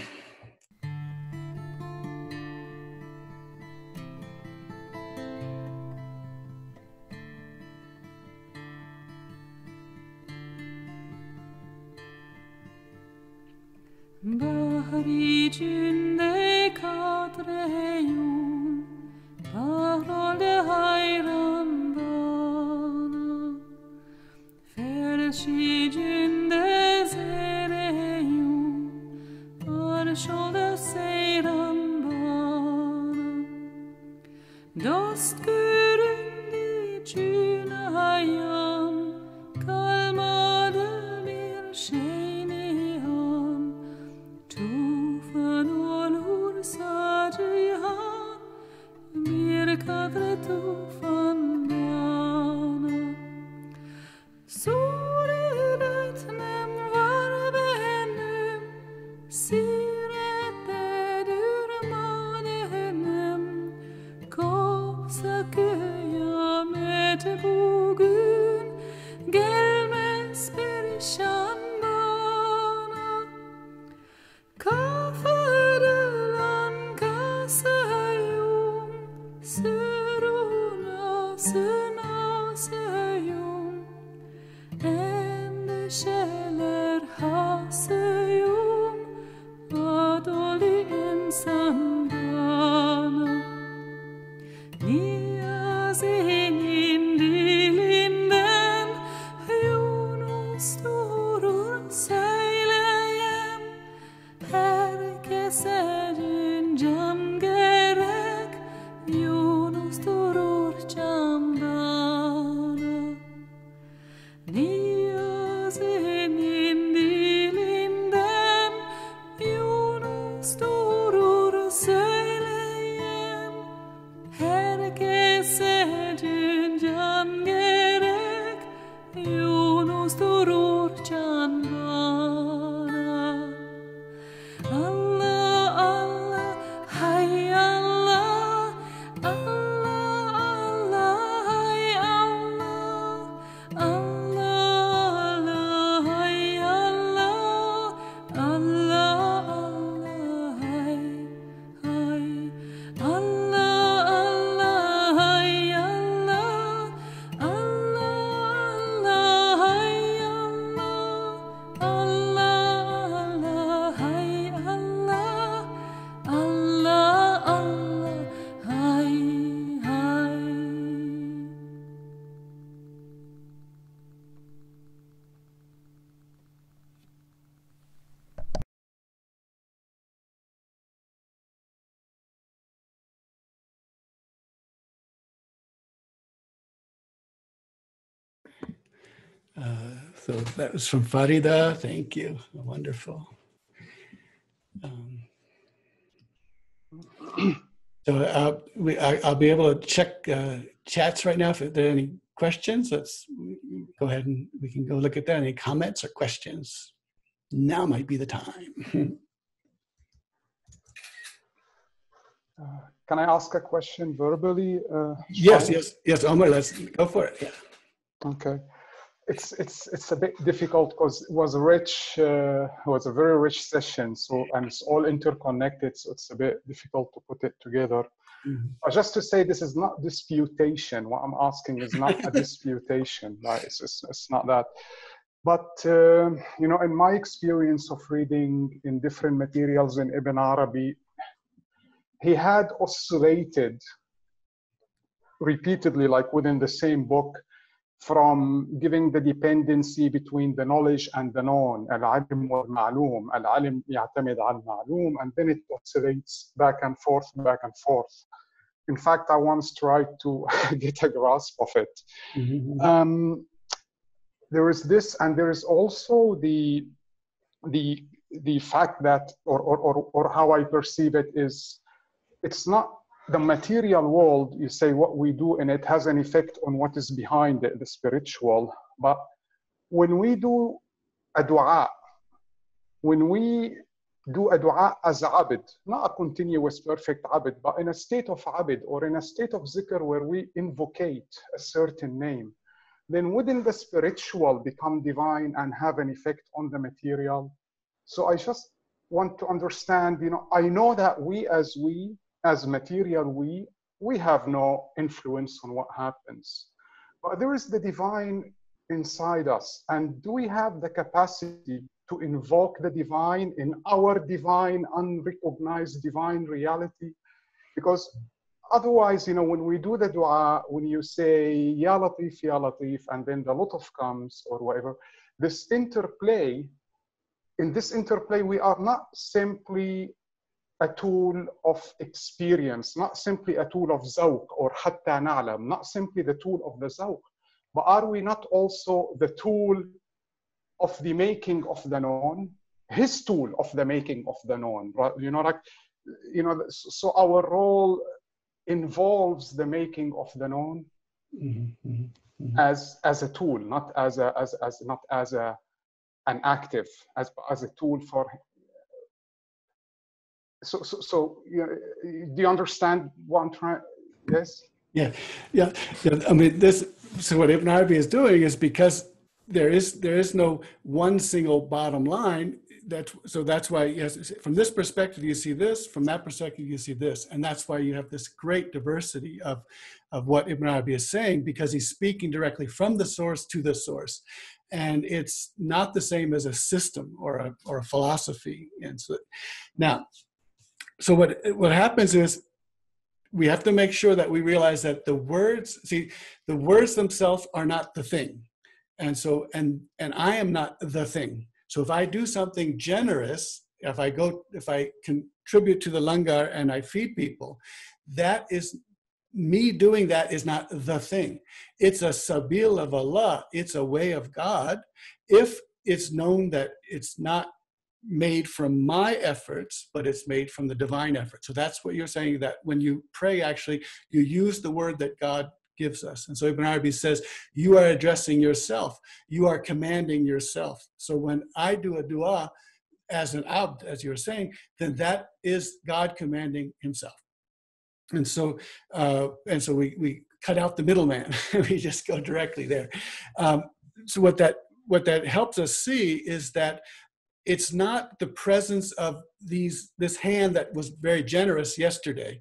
Uh, so that was from Farida. Thank you. Wonderful. Um, so uh, we, I, will be able to check uh, chats right now. If there are any questions, let's go ahead and we can go look at that. Any comments or questions? Now might be the time. Uh, can I ask a question verbally? Uh, yes, yes, yes, Omar. Let's go for it. Yeah. Okay it's it's it's a bit difficult because it was a rich uh, it was a very rich session so and it's all interconnected so it's a bit difficult to put it together. Mm-hmm. just to say this is not disputation what i'm asking is not a disputation right? It's, it's, it's, not that. But uh, you know in my experience of reading in different materials in ibn arabi he had oscillated repeatedly like within the same book from giving the dependency between the knowledge and the known العلم والمعلوم العلم يعتمد على المعلوم and then it oscillates back and forth back and forth in fact I once tried to get a grasp of it mm-hmm. um, there is this and there is also the the the fact that or, or, or, or how I perceive it is it's not the material world, you say what we do and it has an effect on what is behind it, the spiritual. But when we do a dua, when we do a dua as a abid, not a continuous perfect abid, but in a state of abid or in a state of zikr where we invocate a certain name, then wouldn't the spiritual become divine and have an effect on the material? So I just want to understand, you know, I know that we as we as material we, we have no influence on what happens. But there is the divine inside us. And do we have the capacity to invoke the divine in our divine, unrecognized divine reality? Because otherwise, you know, when we do the dua, when you say, Ya Latif, Ya Latif, and then the Lutf comes or whatever, this interplay, in this interplay, we are not simply a tool of experience, not simply a tool of zawq or hatta na'lam, not simply the tool of the zawq, but are we not also the tool of the making of the known, his tool of the making of the known, right? You know, like, you know, so our role involves the making of the known mm-hmm, mm-hmm, mm-hmm. as as a tool, not as a as as not as a an active, as as a tool for so, so, so you know, do you understand what I'm trying? Yes. Yeah, yeah, yeah. I mean, this. So what Ibn Arabi is doing is because there is there is no one single bottom line. That so that's why yes, from this perspective you see this, from that perspective you see this, and that's why you have this great diversity of of what Ibn Arabi is saying because he's speaking directly from the source to the source, and it's not the same as a system or a or a philosophy. And so now so what what happens is we have to make sure that we realize that the words see the words themselves are not the thing. And so and and i am not the thing. So if i do something generous if i go if i contribute to the langar and i feed people that is me doing that is not the thing. It's a sabil of allah. It's a way of god. If it's known that it's not made from my efforts, but it's made from the divine effort. So that's what you're saying that when you pray, actually, you use the word that God gives us. And so Ibn Arabi says, you are addressing yourself, you are commanding yourself. So when I do a dua as an abd, as you're saying, then that is God commanding himself. And so, uh, and so we, we cut out the middleman. we just go directly there. Um, so what that what that helps us see is that it's not the presence of these this hand that was very generous yesterday.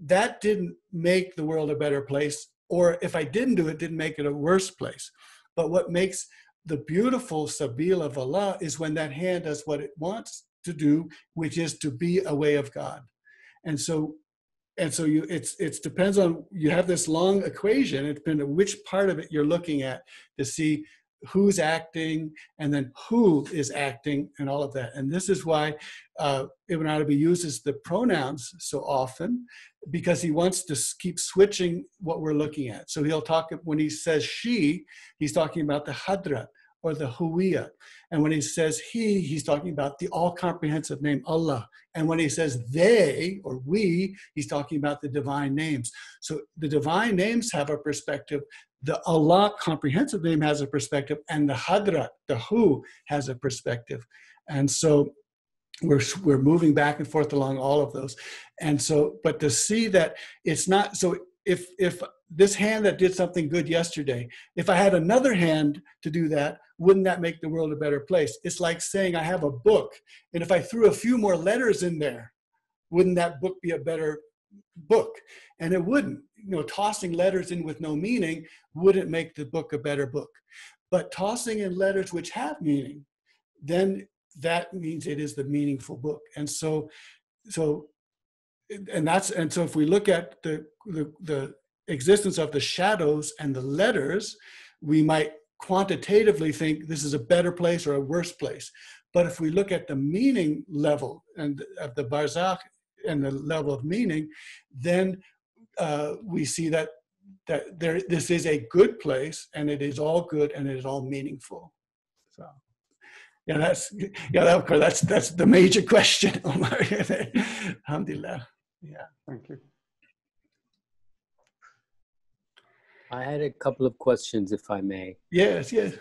That didn't make the world a better place or if i didn't do it didn't make it a worse place. But what makes the beautiful sabil of allah is when that hand does what it wants to do which is to be a way of god. And so and so you it's it depends on you have this long equation. It depends which part of it you're looking at to see who's acting and then who is acting and all of that. And this is why uh, Ibn Arabi uses the pronouns so often because he wants to keep switching what we're looking at. So he'll talk, when he says she, he's talking about the hadrat or the huwiya. And when he says he, he's talking about the all comprehensive name Allah. And when he says they or we, he's talking about the divine names. So the divine names have a perspective, the Allah comprehensive name has a perspective, and the Hadrat, the who, has a perspective. And so we're, we're moving back and forth along all of those. And so, but to see that it's not, so if, if this hand that did something good yesterday, if I had another hand to do that, wouldn't that make the world a better place? It's like saying I have a book, and if I threw a few more letters in there, wouldn't that book be a better book? And it wouldn't. You know, tossing letters in with no meaning wouldn't make the book a better book. But tossing in letters which have meaning, then that means it is the meaningful book. And so, so, and that's and so if we look at the the, the existence of the shadows and the letters, we might quantitatively think this is a better place or a worse place. But if we look at the meaning level and of the barzakh and the level of meaning, then uh, we see that that there this is a good place and it is all good and it is all meaningful. So yeah, that's yeah, that, of course that's that's the major question. Alhamdulillah. Yeah, thank you. I had a couple of questions, if I may. Yes, yes.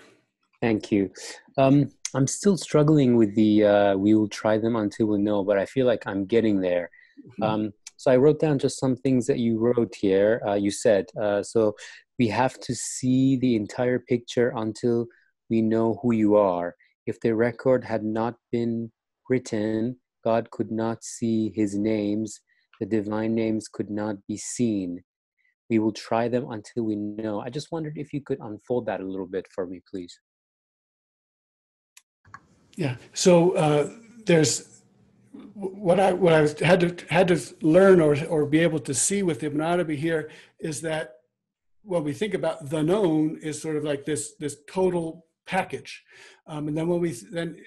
Thank you. Um, I'm still struggling with the uh, we will try them until we know, but I feel like I'm getting there. Mm-hmm. Um, so I wrote down just some things that you wrote here. Uh, you said, uh, so we have to see the entire picture until we know who you are. If the record had not been written, God could not see his names, the divine names could not be seen we will try them until we know. I just wondered if you could unfold that a little bit for me, please. Yeah. So uh, there's what I what I had to had to learn or or be able to see with Ibn Arabi here is that when we think about the known is sort of like this this total package, um, and then when we then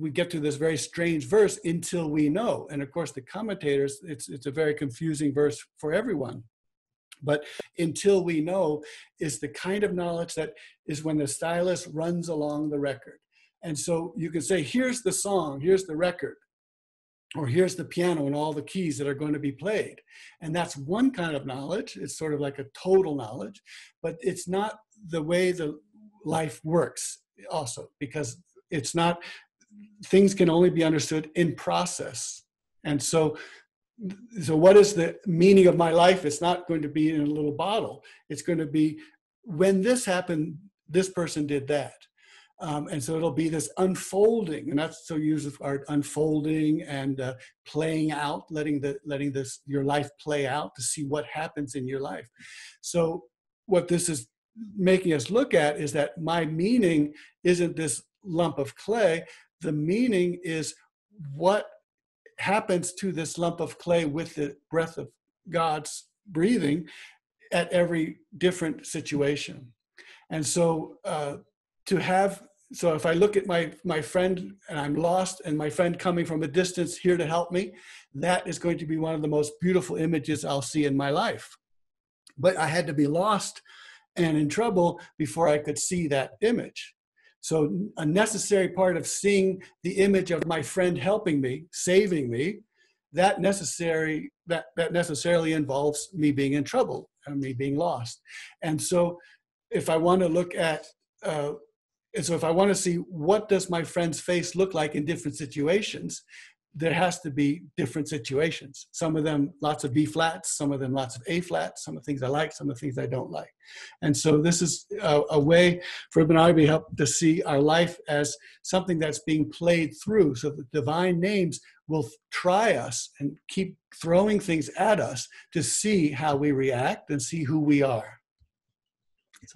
we get to this very strange verse until we know, and of course the commentators it's it's a very confusing verse for everyone but until we know is the kind of knowledge that is when the stylus runs along the record. And so you can say, here's the song, here's the record, or here's the piano and all the keys that are going to be played. And that's one kind of knowledge. It's sort of like a total knowledge, but it's not the way the life works also, because it's not, things can only be understood in process. And so so what is the meaning of my life it's not going to be in a little bottle it's going to be when this happened this person did that um, and so it'll be this unfolding and that's so uses art unfolding and uh, playing out letting the letting this your life play out to see what happens in your life so what this is making us look at is that my meaning isn't this lump of clay the meaning is what happens to this lump of clay with the breath of God's breathing at every different situation. And so uh, to have, so if I look at my, my friend and I'm lost and my friend coming from a distance here to help me, that is going to be one of the most beautiful images I'll see in my life. But I had to be lost and in trouble before I could see that image. So a necessary part of seeing the image of my friend helping me, saving me, that necessary that that necessarily involves me being in trouble and me being lost. And so if I want to look at uh, and so if I want to see what does my friend's face look like in different situations, there has to be different situations. Some of them lots of B flats, some of them lots of A flats, some of the things I like, some of the things I don't like. And so this is a, a way for Ibn Arabi help to see our life as something that's being played through. So the divine names will try us and keep throwing things at us to see how we react and see who we are.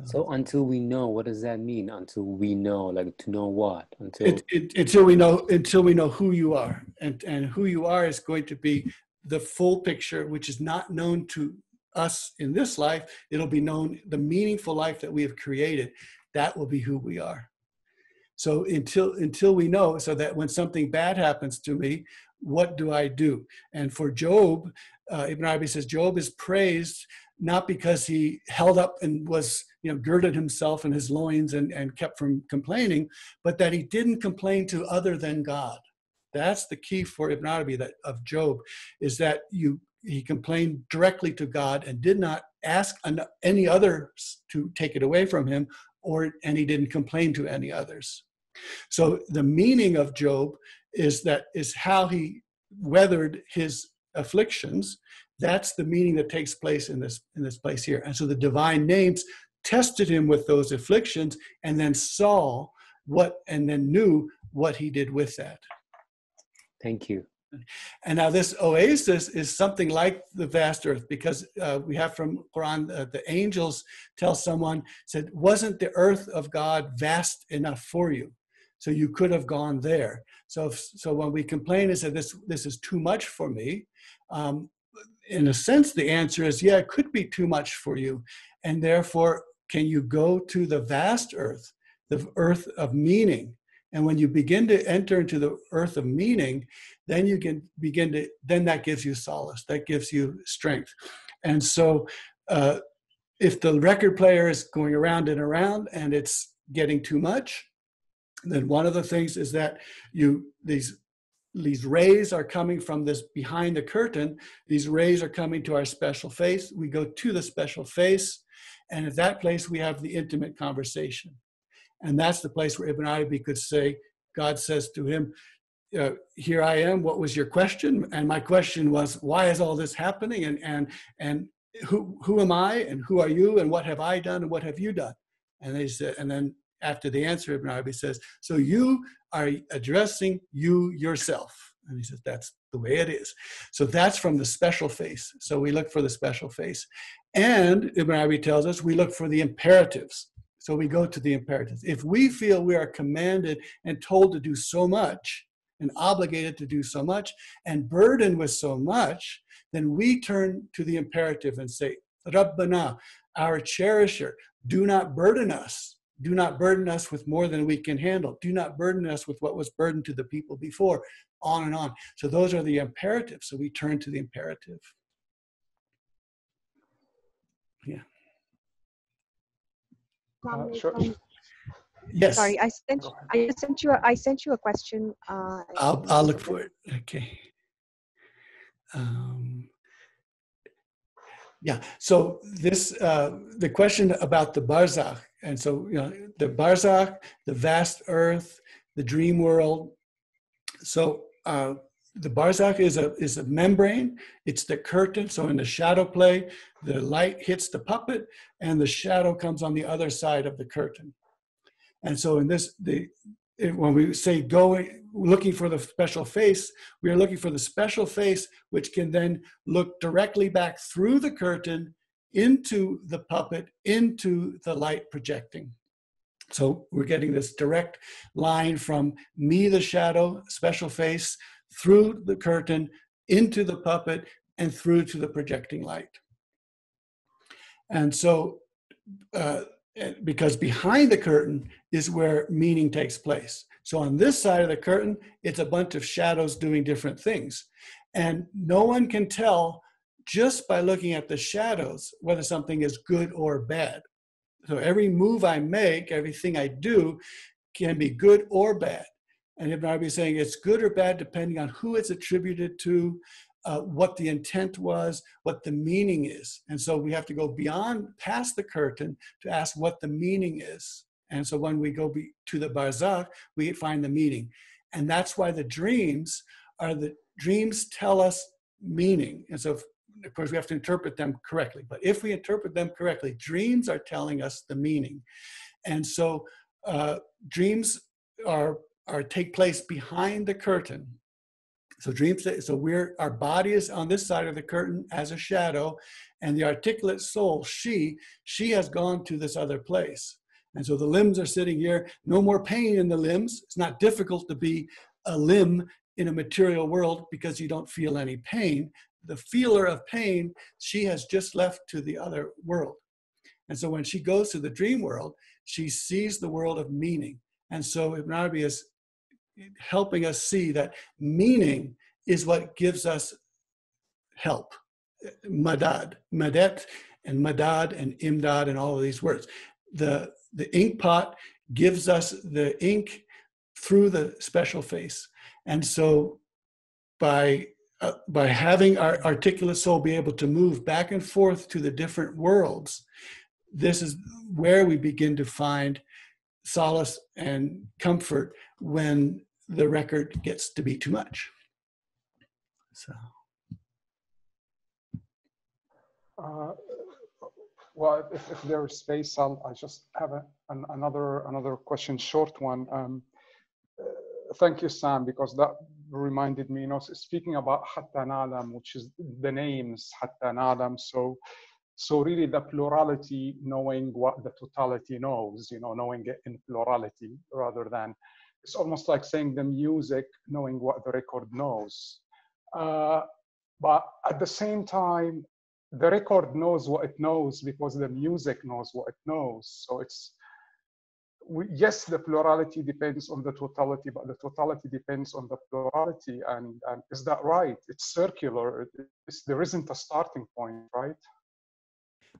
So until we know, what does that mean? Until we know, like to know what? Until it, it, until we know until we know who you are, and and who you are is going to be the full picture, which is not known to us in this life. It'll be known the meaningful life that we have created. that will be who we are. So until until we know, so that when something bad happens to me, what do I do? And for Job, uh, Ibn Arabi says Job is praised not because he held up and was you know girded himself in his loins and, and kept from complaining, but that he didn't complain to other than God. That's the key for Ibn Arabi that of Job, is that you he complained directly to God and did not ask any others to take it away from him, or and he didn't complain to any others. So the meaning of Job is that is how he weathered his afflictions. That's the meaning that takes place in this in this place here. And so the divine names tested him with those afflictions and then saw what and then knew what he did with that. Thank you. And now this oasis is something like the vast earth because uh, we have from Quran uh, the angels tell someone said wasn't the earth of God vast enough for you so you could have gone there so so when we complain and say this this is too much for me um, in a sense the answer is yeah it could be too much for you and therefore can you go to the vast earth the earth of meaning and when you begin to enter into the earth of meaning, then you can begin to, then that gives you solace, that gives you strength. And so, uh, if the record player is going around and around and it's getting too much, then one of the things is that you, these these rays are coming from this behind the curtain. These rays are coming to our special face. We go to the special face, and at that place we have the intimate conversation. And that's the place where Ibn Arabi could say, God says to him, uh, here I am. What was your question? And my question was, why is all this happening? And and and who who am I? And who are you? And what have I done? And what have you done? And they said, and then after the answer, Ibn Arabi says, so you are addressing you yourself. And he says, that's the way it is. So that's from the special face. So we look for the special face. And Ibn Arabi tells us we look for the imperatives. So we go to the imperatives. If we feel we are commanded and told to do so much, and obligated to do so much, and burdened with so much, then we turn to the imperative and say, Rabbana, our cherisher, do not burden us. Do not burden us with more than we can handle. Do not burden us with what was burdened to the people before, on and on. So those are the imperatives. So we turn to the imperative. Yeah. Uh, sure. Yes. Sorry, I sent I sent you a, I sent you a question. Uh, I'll I'll look for it. Okay. Um, yeah. So this uh, the question about the barzakh, and so you know the barzakh, the vast earth, the dream world. So uh, the barzakh is a is a membrane. It's the curtain. So in the shadow play, the light hits the puppet, and the shadow comes on the other side of the curtain. And so in this, the when we say going looking for the special face, we are looking for the special face, which can then look directly back through the curtain into the puppet, into the light projecting. So we're getting this direct line from me, the shadow, special face, through the curtain, into the puppet, and through to the projecting light. And so, uh, because behind the curtain is where meaning takes place. So on this side of the curtain, it's a bunch of shadows doing different things. And no one can tell just by looking at the shadows whether something is good or bad. So every move I make, everything I do can be good or bad. And Ibn Arabi is saying it's good or bad depending on who it's attributed to, uh, what the intent was, what the meaning is. And so we have to go beyond, past the curtain to ask what the meaning is. And so when we go be, to the barzakh, we find the meaning. And that's why the dreams are the dreams tell us meaning. And so, if, of course, we have to interpret them correctly. But if we interpret them correctly, dreams are telling us the meaning. And so, uh, dreams are are take place behind the curtain. So dreams, so we're our body is on this side of the curtain as a shadow, and the articulate soul, she, she has gone to this other place. And so the limbs are sitting here, no more pain in the limbs. It's not difficult to be a limb in a material world because you don't feel any pain. The feeler of pain, she has just left to the other world. And so when she goes to the dream world, she sees the world of meaning. And so Ibn Arabi is helping us see that meaning is what gives us help. Madad, madet, and madad, and imdad, and all of these words. The, the ink pot gives us the ink through the special face. And so by uh, by having our articulate soul be able to move back and forth to the different worlds, this is where we begin to find solace and comfort when the record gets to be too much. So. Uh, well, if, if there is space, I'll I just have a, an, another another question, short one. Um, uh, thank you, Sam, because that reminded me. You know, speaking about Hatta Nalam, which is the names Hatta Nalam. So, so really the plurality, knowing what the totality knows. You know, knowing it in plurality rather than it's almost like saying the music, knowing what the record knows. Uh, but at the same time, the record knows what it knows because the music knows what it knows. So it's, we, yes, the plurality depends on the totality, but the totality depends on the plurality. And, and is that right? It's circular. It's, there isn't a starting point, right?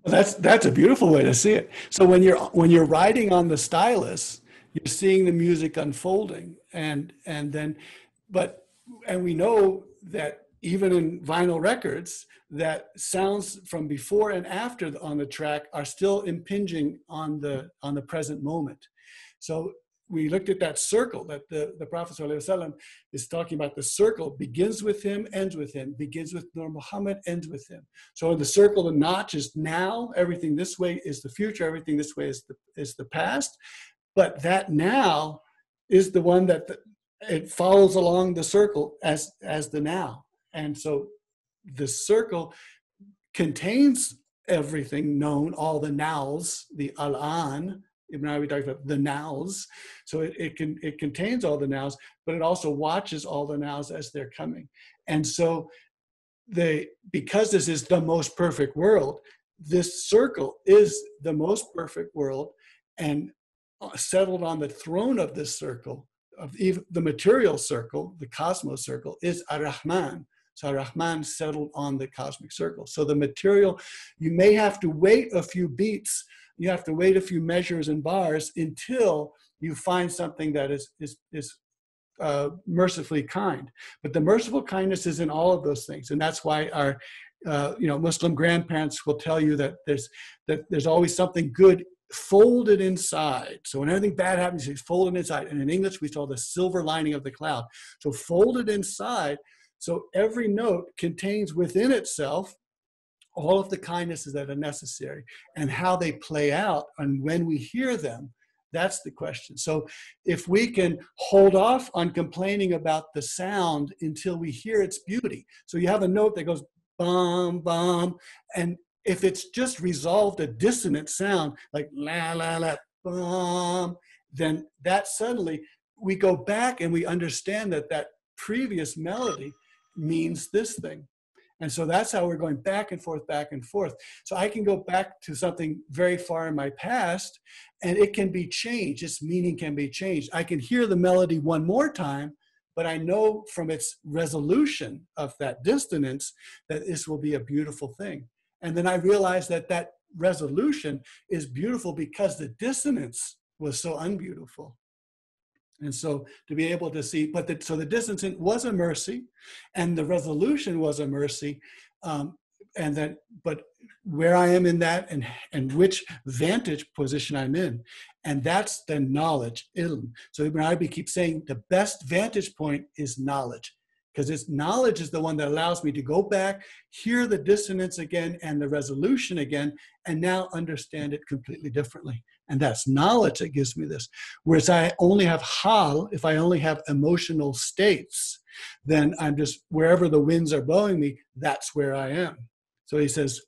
Well, that's that's a beautiful way to see it. So when you're when you're riding on the stylus, you're seeing the music unfolding, and and then, but and we know that even in vinyl records, that sounds from before and after on the track are still impinging on the on the present moment. So we looked at that circle that the, the Prophet is talking about. The circle begins with him, ends with him, begins with Nur Muhammad, ends with him. So in the circle, the notch is now, everything this way is the future, everything this way is the, is the past. But that now is the one that the, it follows along the circle as, as the now. And so the circle contains everything known, all the nows, the al-an, Ibn we talks about the nows. So it, it can it contains all the nows, but it also watches all the nows as they're coming. And so they because this is the most perfect world, this circle is the most perfect world, and uh, settled on the throne of this circle, of the material circle, the cosmos circle, is Ar-Rahman, so Rahman settled on the cosmic circle. So the material, you may have to wait a few beats, you have to wait a few measures and bars until you find something that is, is, is uh, mercifully kind. But the merciful kindness is in all of those things. And that's why our uh, you know, Muslim grandparents will tell you that there's, that there's always something good folded inside. So when anything bad happens, it's folded inside. And in English, we call the silver lining of the cloud. So folded inside so every note contains within itself all of the kindnesses that are necessary and how they play out and when we hear them that's the question so if we can hold off on complaining about the sound until we hear its beauty so you have a note that goes bum bum and if it's just resolved a dissonant sound like la la la bum then that suddenly we go back and we understand that that previous melody means this thing. And so that's how we're going back and forth, back and forth. So I can go back to something very far in my past and it can be changed. Its meaning can be changed. I can hear the melody one more time, but I know from its resolution of that dissonance that this will be a beautiful thing. And then I realize that that resolution is beautiful because the dissonance was so unbeautiful. And so to be able to see, but the, so the distancing was a mercy, and the resolution was a mercy, um, and that, but where I am in that, and and which vantage position I'm in, and that's the knowledge, ilm. So Ibn Arabi keeps saying the best vantage point is knowledge, because this knowledge is the one that allows me to go back, hear the dissonance again and the resolution again, and now understand it completely differently. And that's knowledge that gives me this. Whereas I only have hal, if I only have emotional states, then I'm just wherever the winds are blowing me, that's where I am. So he says,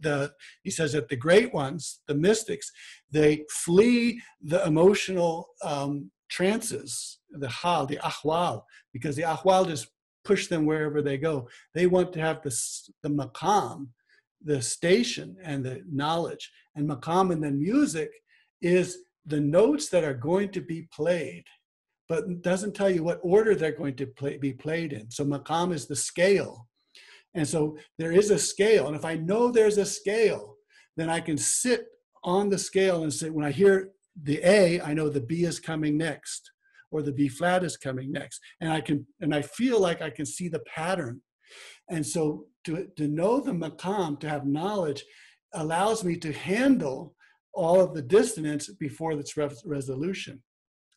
the he says that the great ones, the mystics, they flee the emotional um, trances, the hal, the ahwal, because the ahwal just push them wherever they go. They want to have the, the maqam, the station and the knowledge. And maqam and then music is the notes that are going to be played, but doesn't tell you what order they're going to play, be played in. So maqam is the scale. And so there is a scale. And if I know there's a scale, then I can sit on the scale and say, when I hear the A, I know the B is coming next or the B flat is coming next. And I can, and I feel like I can see the pattern. And so to, to know the maqam, to have knowledge, allows me to handle all of the dissonance before its resolution.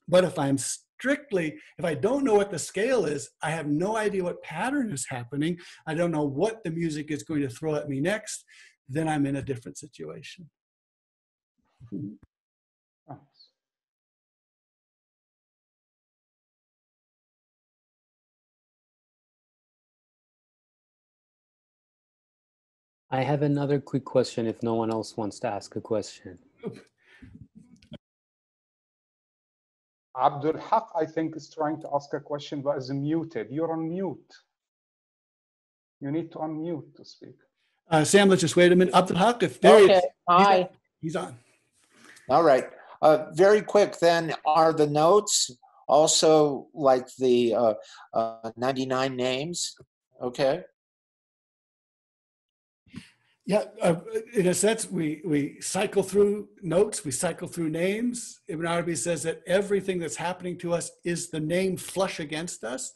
But if I'm strictly, if I don't know what the scale is, I have no idea what pattern is happening. I don't know what the music is going to throw at me next. Then I'm in a different situation. I have another quick question if no one else wants to ask a question. Abdul Haq, I think, is trying to ask a question but is muted. You're on mute. You need to unmute to speak. Uh, Sam, let's just wait a minute. Abdul Haq, if there Okay, is, hi. he's on. All right. Uh, very quick then, are the notes also like the uh, uh, 99 names? Okay. Yeah, uh, in a sense, we, we cycle through notes, we cycle through names. Ibn Arabi says that everything that's happening to us is the name flush against us.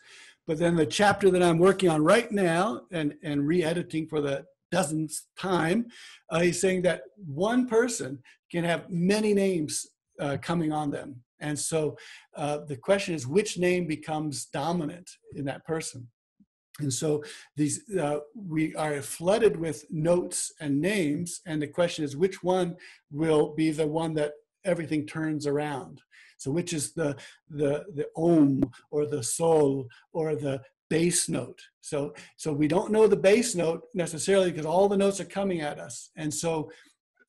But then the chapter that I'm working on right now and, and re-editing for the dozenth time, uh, he's saying that one person can have many names uh, coming on them. And so uh, the question is which name becomes dominant in that person? And so these uh, we are flooded with notes and names, and the question is which one will be the one that everything turns around. So which is the the the om or the sol or the bass note. So so we don't know the bass note necessarily because all the notes are coming at us, and so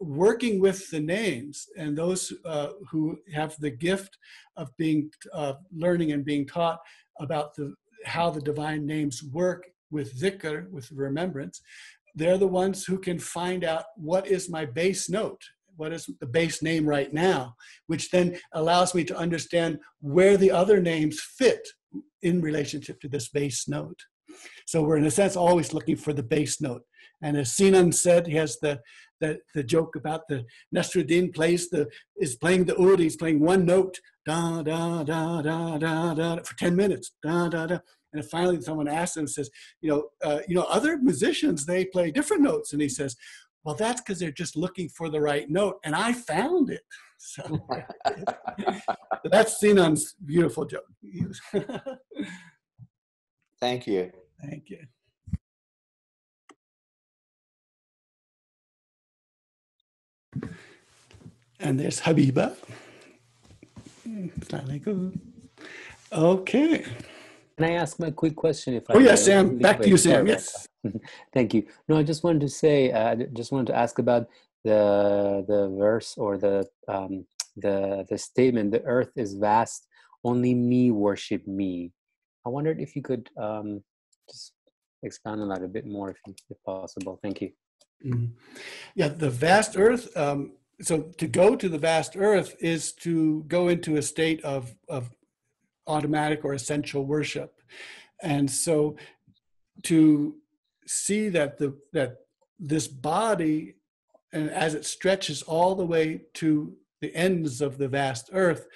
working with the names and those uh, who have the gift of being uh, learning and being taught about the how the divine names work with zikr, with remembrance, they're the ones who can find out what is my base note, what is the base name right now, which then allows me to understand where the other names fit in relationship to this base note. So we're in a sense always looking for the base note. And as Sinan said, he has the the, the joke about the Nasruddin plays the is playing the oud, he's playing one note, da da da da da da for 10 minutes, da da da. And finally someone asks him, says, you know, uh, you know, other musicians they play different notes. And he says, well, that's because they're just looking for the right note. And I found it. So that's Sinan's beautiful joke. Thank you. Thank you. And there's Habiba. Okay. Can I ask my quick question? If Oh, I yes? Sam. Really Back to you, Sam. Yes. Thank you. No, I just wanted to say, uh, I just wanted to ask about the the verse or the um, the the statement. The earth is vast. Only me worship me. I wondered if you could um, just expound on that a bit more, if, if possible. Thank you. Mhm. Yeah, the vast earth. Um, so to go to the vast earth is to go into a state of, of automatic or essential worship. And so to see that the that this body and as it stretches all the way to the ends of the vast earth,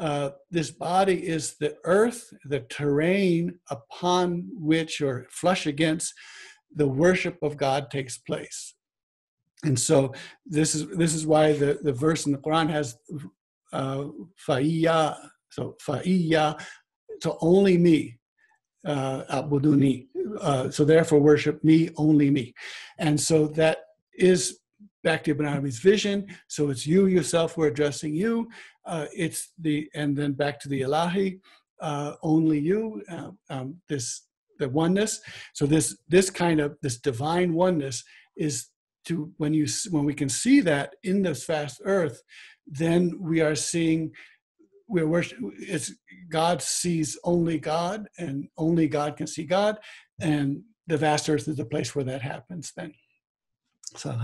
uh, this body is the earth, the terrain upon which or flush against the worship of God takes place. And so this is this is why the, the verse in the Quran has uh, fa'iyya, so fa'iyya, so only me, uh, abuduni. Uh, so therefore worship me, only me. And so that is back to Ibn Arabi's vision. So it's you yourself, we're addressing you. Uh, it's the, and then back to the Ilahi, uh, only you, uh, um, this, the oneness. So this, this kind of, this divine oneness is to, when you, when we can see that in this vast earth, then we are seeing, we're worship, it's God sees only God and only God can see God. And the vast earth is the place where that happens then. So.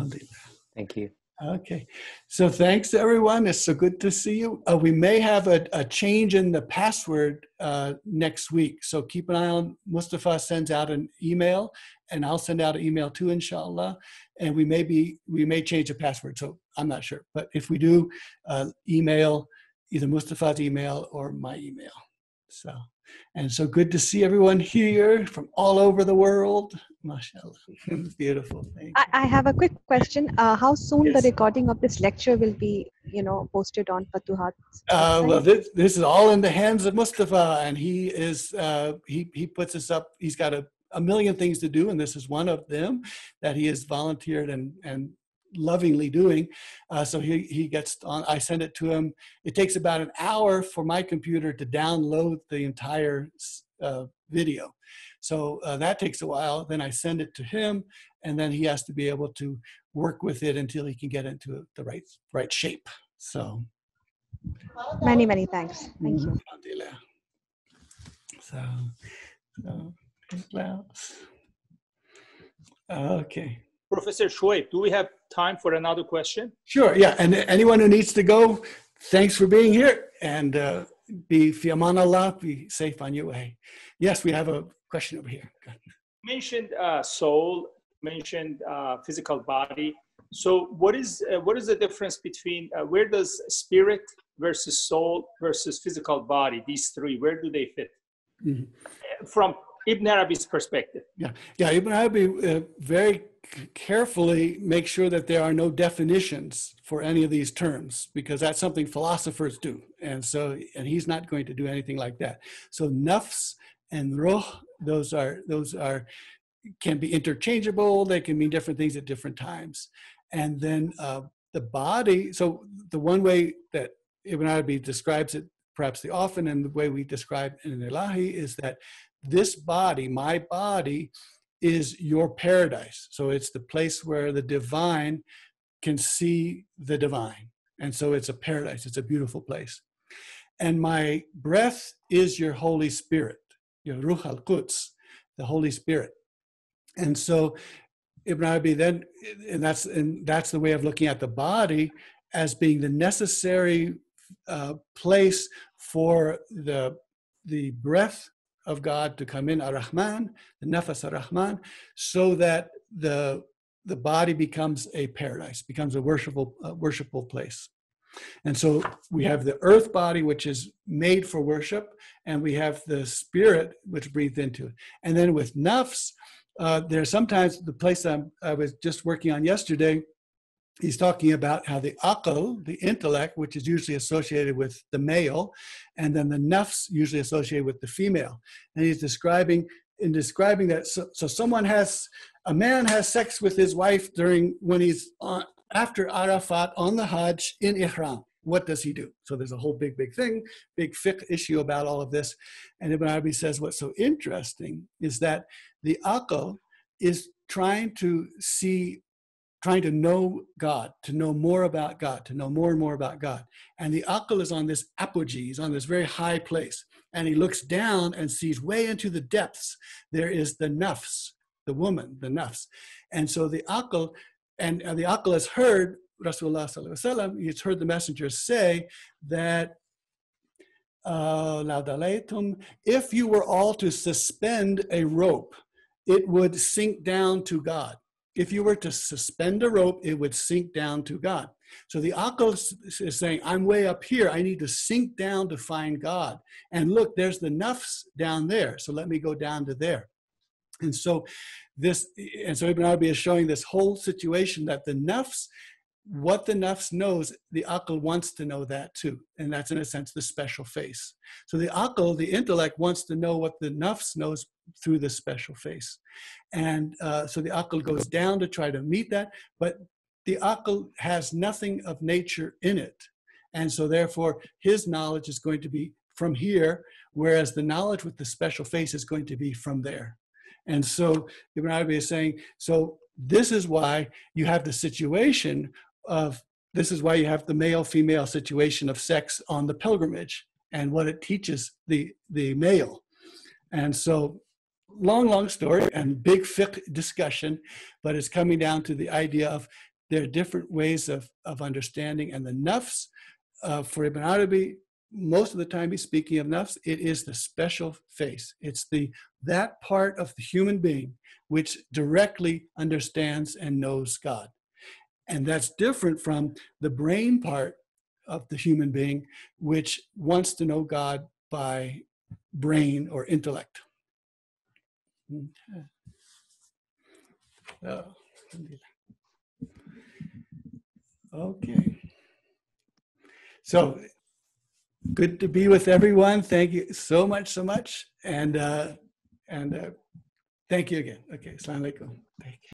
Thank you. Okay. So thanks everyone. It's so good to see you. Uh, we may have a, a change in the password uh, next week. So keep an eye on Mustafa sends out an email and I'll send out an email too, inshallah. And we may be, we may change the password. So I'm not sure. But if we do, uh, email either Mustafa's email or my email. So, and so good to see everyone here from all over the world. Mashallah, beautiful. Thank I, I have a quick question. Uh, how soon Yes. the recording of this lecture will be, you know, posted on Futuhat? Uh, well, this, this is all in the hands of Mustafa, and he is uh, he he puts us up. He's got a, a million things to do, and this is one of them that he has volunteered and and lovingly doing. Uh, so he he gets on. I send it to him. It takes about an hour for my computer to download the entire uh, video. So uh, that takes a while. Then I send it to him, and then he has to be able to work with it until he can get into the right right shape. So. Many, many thanks. Thank you. So, so, Okay. Professor Shoaib, do we have time for another question? Sure. Yeah. And anyone who needs to go, thanks for being here and uh, be fi aman Allah, be safe on your way. Yes, we have a question over here. Mentioned uh, soul, mentioned uh, physical body. So, what is uh, what is the difference between uh, where does spirit versus soul versus physical body? These three, where do they fit Mhm. from Ibn Arabi's perspective? Yeah, yeah. Ibn Arabi uh, very carefully make sure that there are no definitions for any of these terms because that's something philosophers do, and so and he's not going to do anything like that. So nafs and ruh, those are those are can be interchangeable. They can mean different things at different times, and then uh, the body. So the one way that Ibn Arabi describes it, perhaps the often, and the way we describe in Ilahi is that this body, my body, is your paradise. So it's the place where the divine can see the divine. And so it's a paradise, it's a beautiful place. And my breath is your Holy Spirit, your Ruh al Quds, the Holy Spirit. And so Ibn Arabi then, and that's, and that's the way of looking at the body as being the necessary uh, place for the, the breath of God to come in, Ar-Rahman, the Nafas Ar-Rahman, so that the, the body becomes a paradise, becomes a worshipful, uh, worshipful place. And so we have the earth body, which is made for worship, and we have the spirit, which breathed into it. And then with nafs, uh, there's sometimes the place I'm, I was just working on yesterday, he's talking about how the akal, the intellect, which is usually associated with the male, and then the nafs, usually associated with the female. And he's describing, in describing that, so, so someone has, a man has sex with his wife during, when he's on, after Arafat on the Hajj in Ihram. What does he do? So there's a whole big, big thing, big fiqh issue about all of this. And Ibn Arabi says what's so interesting is that the akal is trying to see trying to know God, to know more about God, to know more and more about God. And the akal is on this apogee, he's on this very high place. And he looks down and sees way into the depths, there is the nafs, the woman, the nafs. And so the akal, and, the akal has heard Rasulullah he's heard the messenger say that uh, if you were all to suspend a rope, it would sink down to God if you were to suspend a rope, it would sink down to God. So the akal is saying, I'm way up here. I need to sink down to find God. And look, there's the nafs down there. So let me go down to there. And so this, and so Ibn Arabi is showing this whole situation that the nafs, what the nafs knows, the akal wants to know that too. And that's in a sense the special face. So the akal, the intellect, wants to know what the nafs knows through the special face. And uh, so the akal goes down to try to meet that, but the akal has nothing of nature in it. And so therefore, his knowledge is going to be from here, whereas the knowledge with the special face is going to be from there. And so Ibn Arabi is saying, so this is why you have the situation of, this is why you have the male-female situation of sex on the pilgrimage and what it teaches the, the male. And so long, long story and big fiqh discussion, but it's coming down to the idea of There are different ways of, of understanding, and the nafs uh, for Ibn Arabi, most of the time he's speaking of nafs, it is the special face. It's the that part of the human being which directly understands and knows God. And that's different from the brain part of the human being, which wants to know God by brain or intellect. Okay. So good to be with everyone. Thank you so much, so much. And uh, and uh, thank you again. Okay, Assalamu alaikum. Thank you.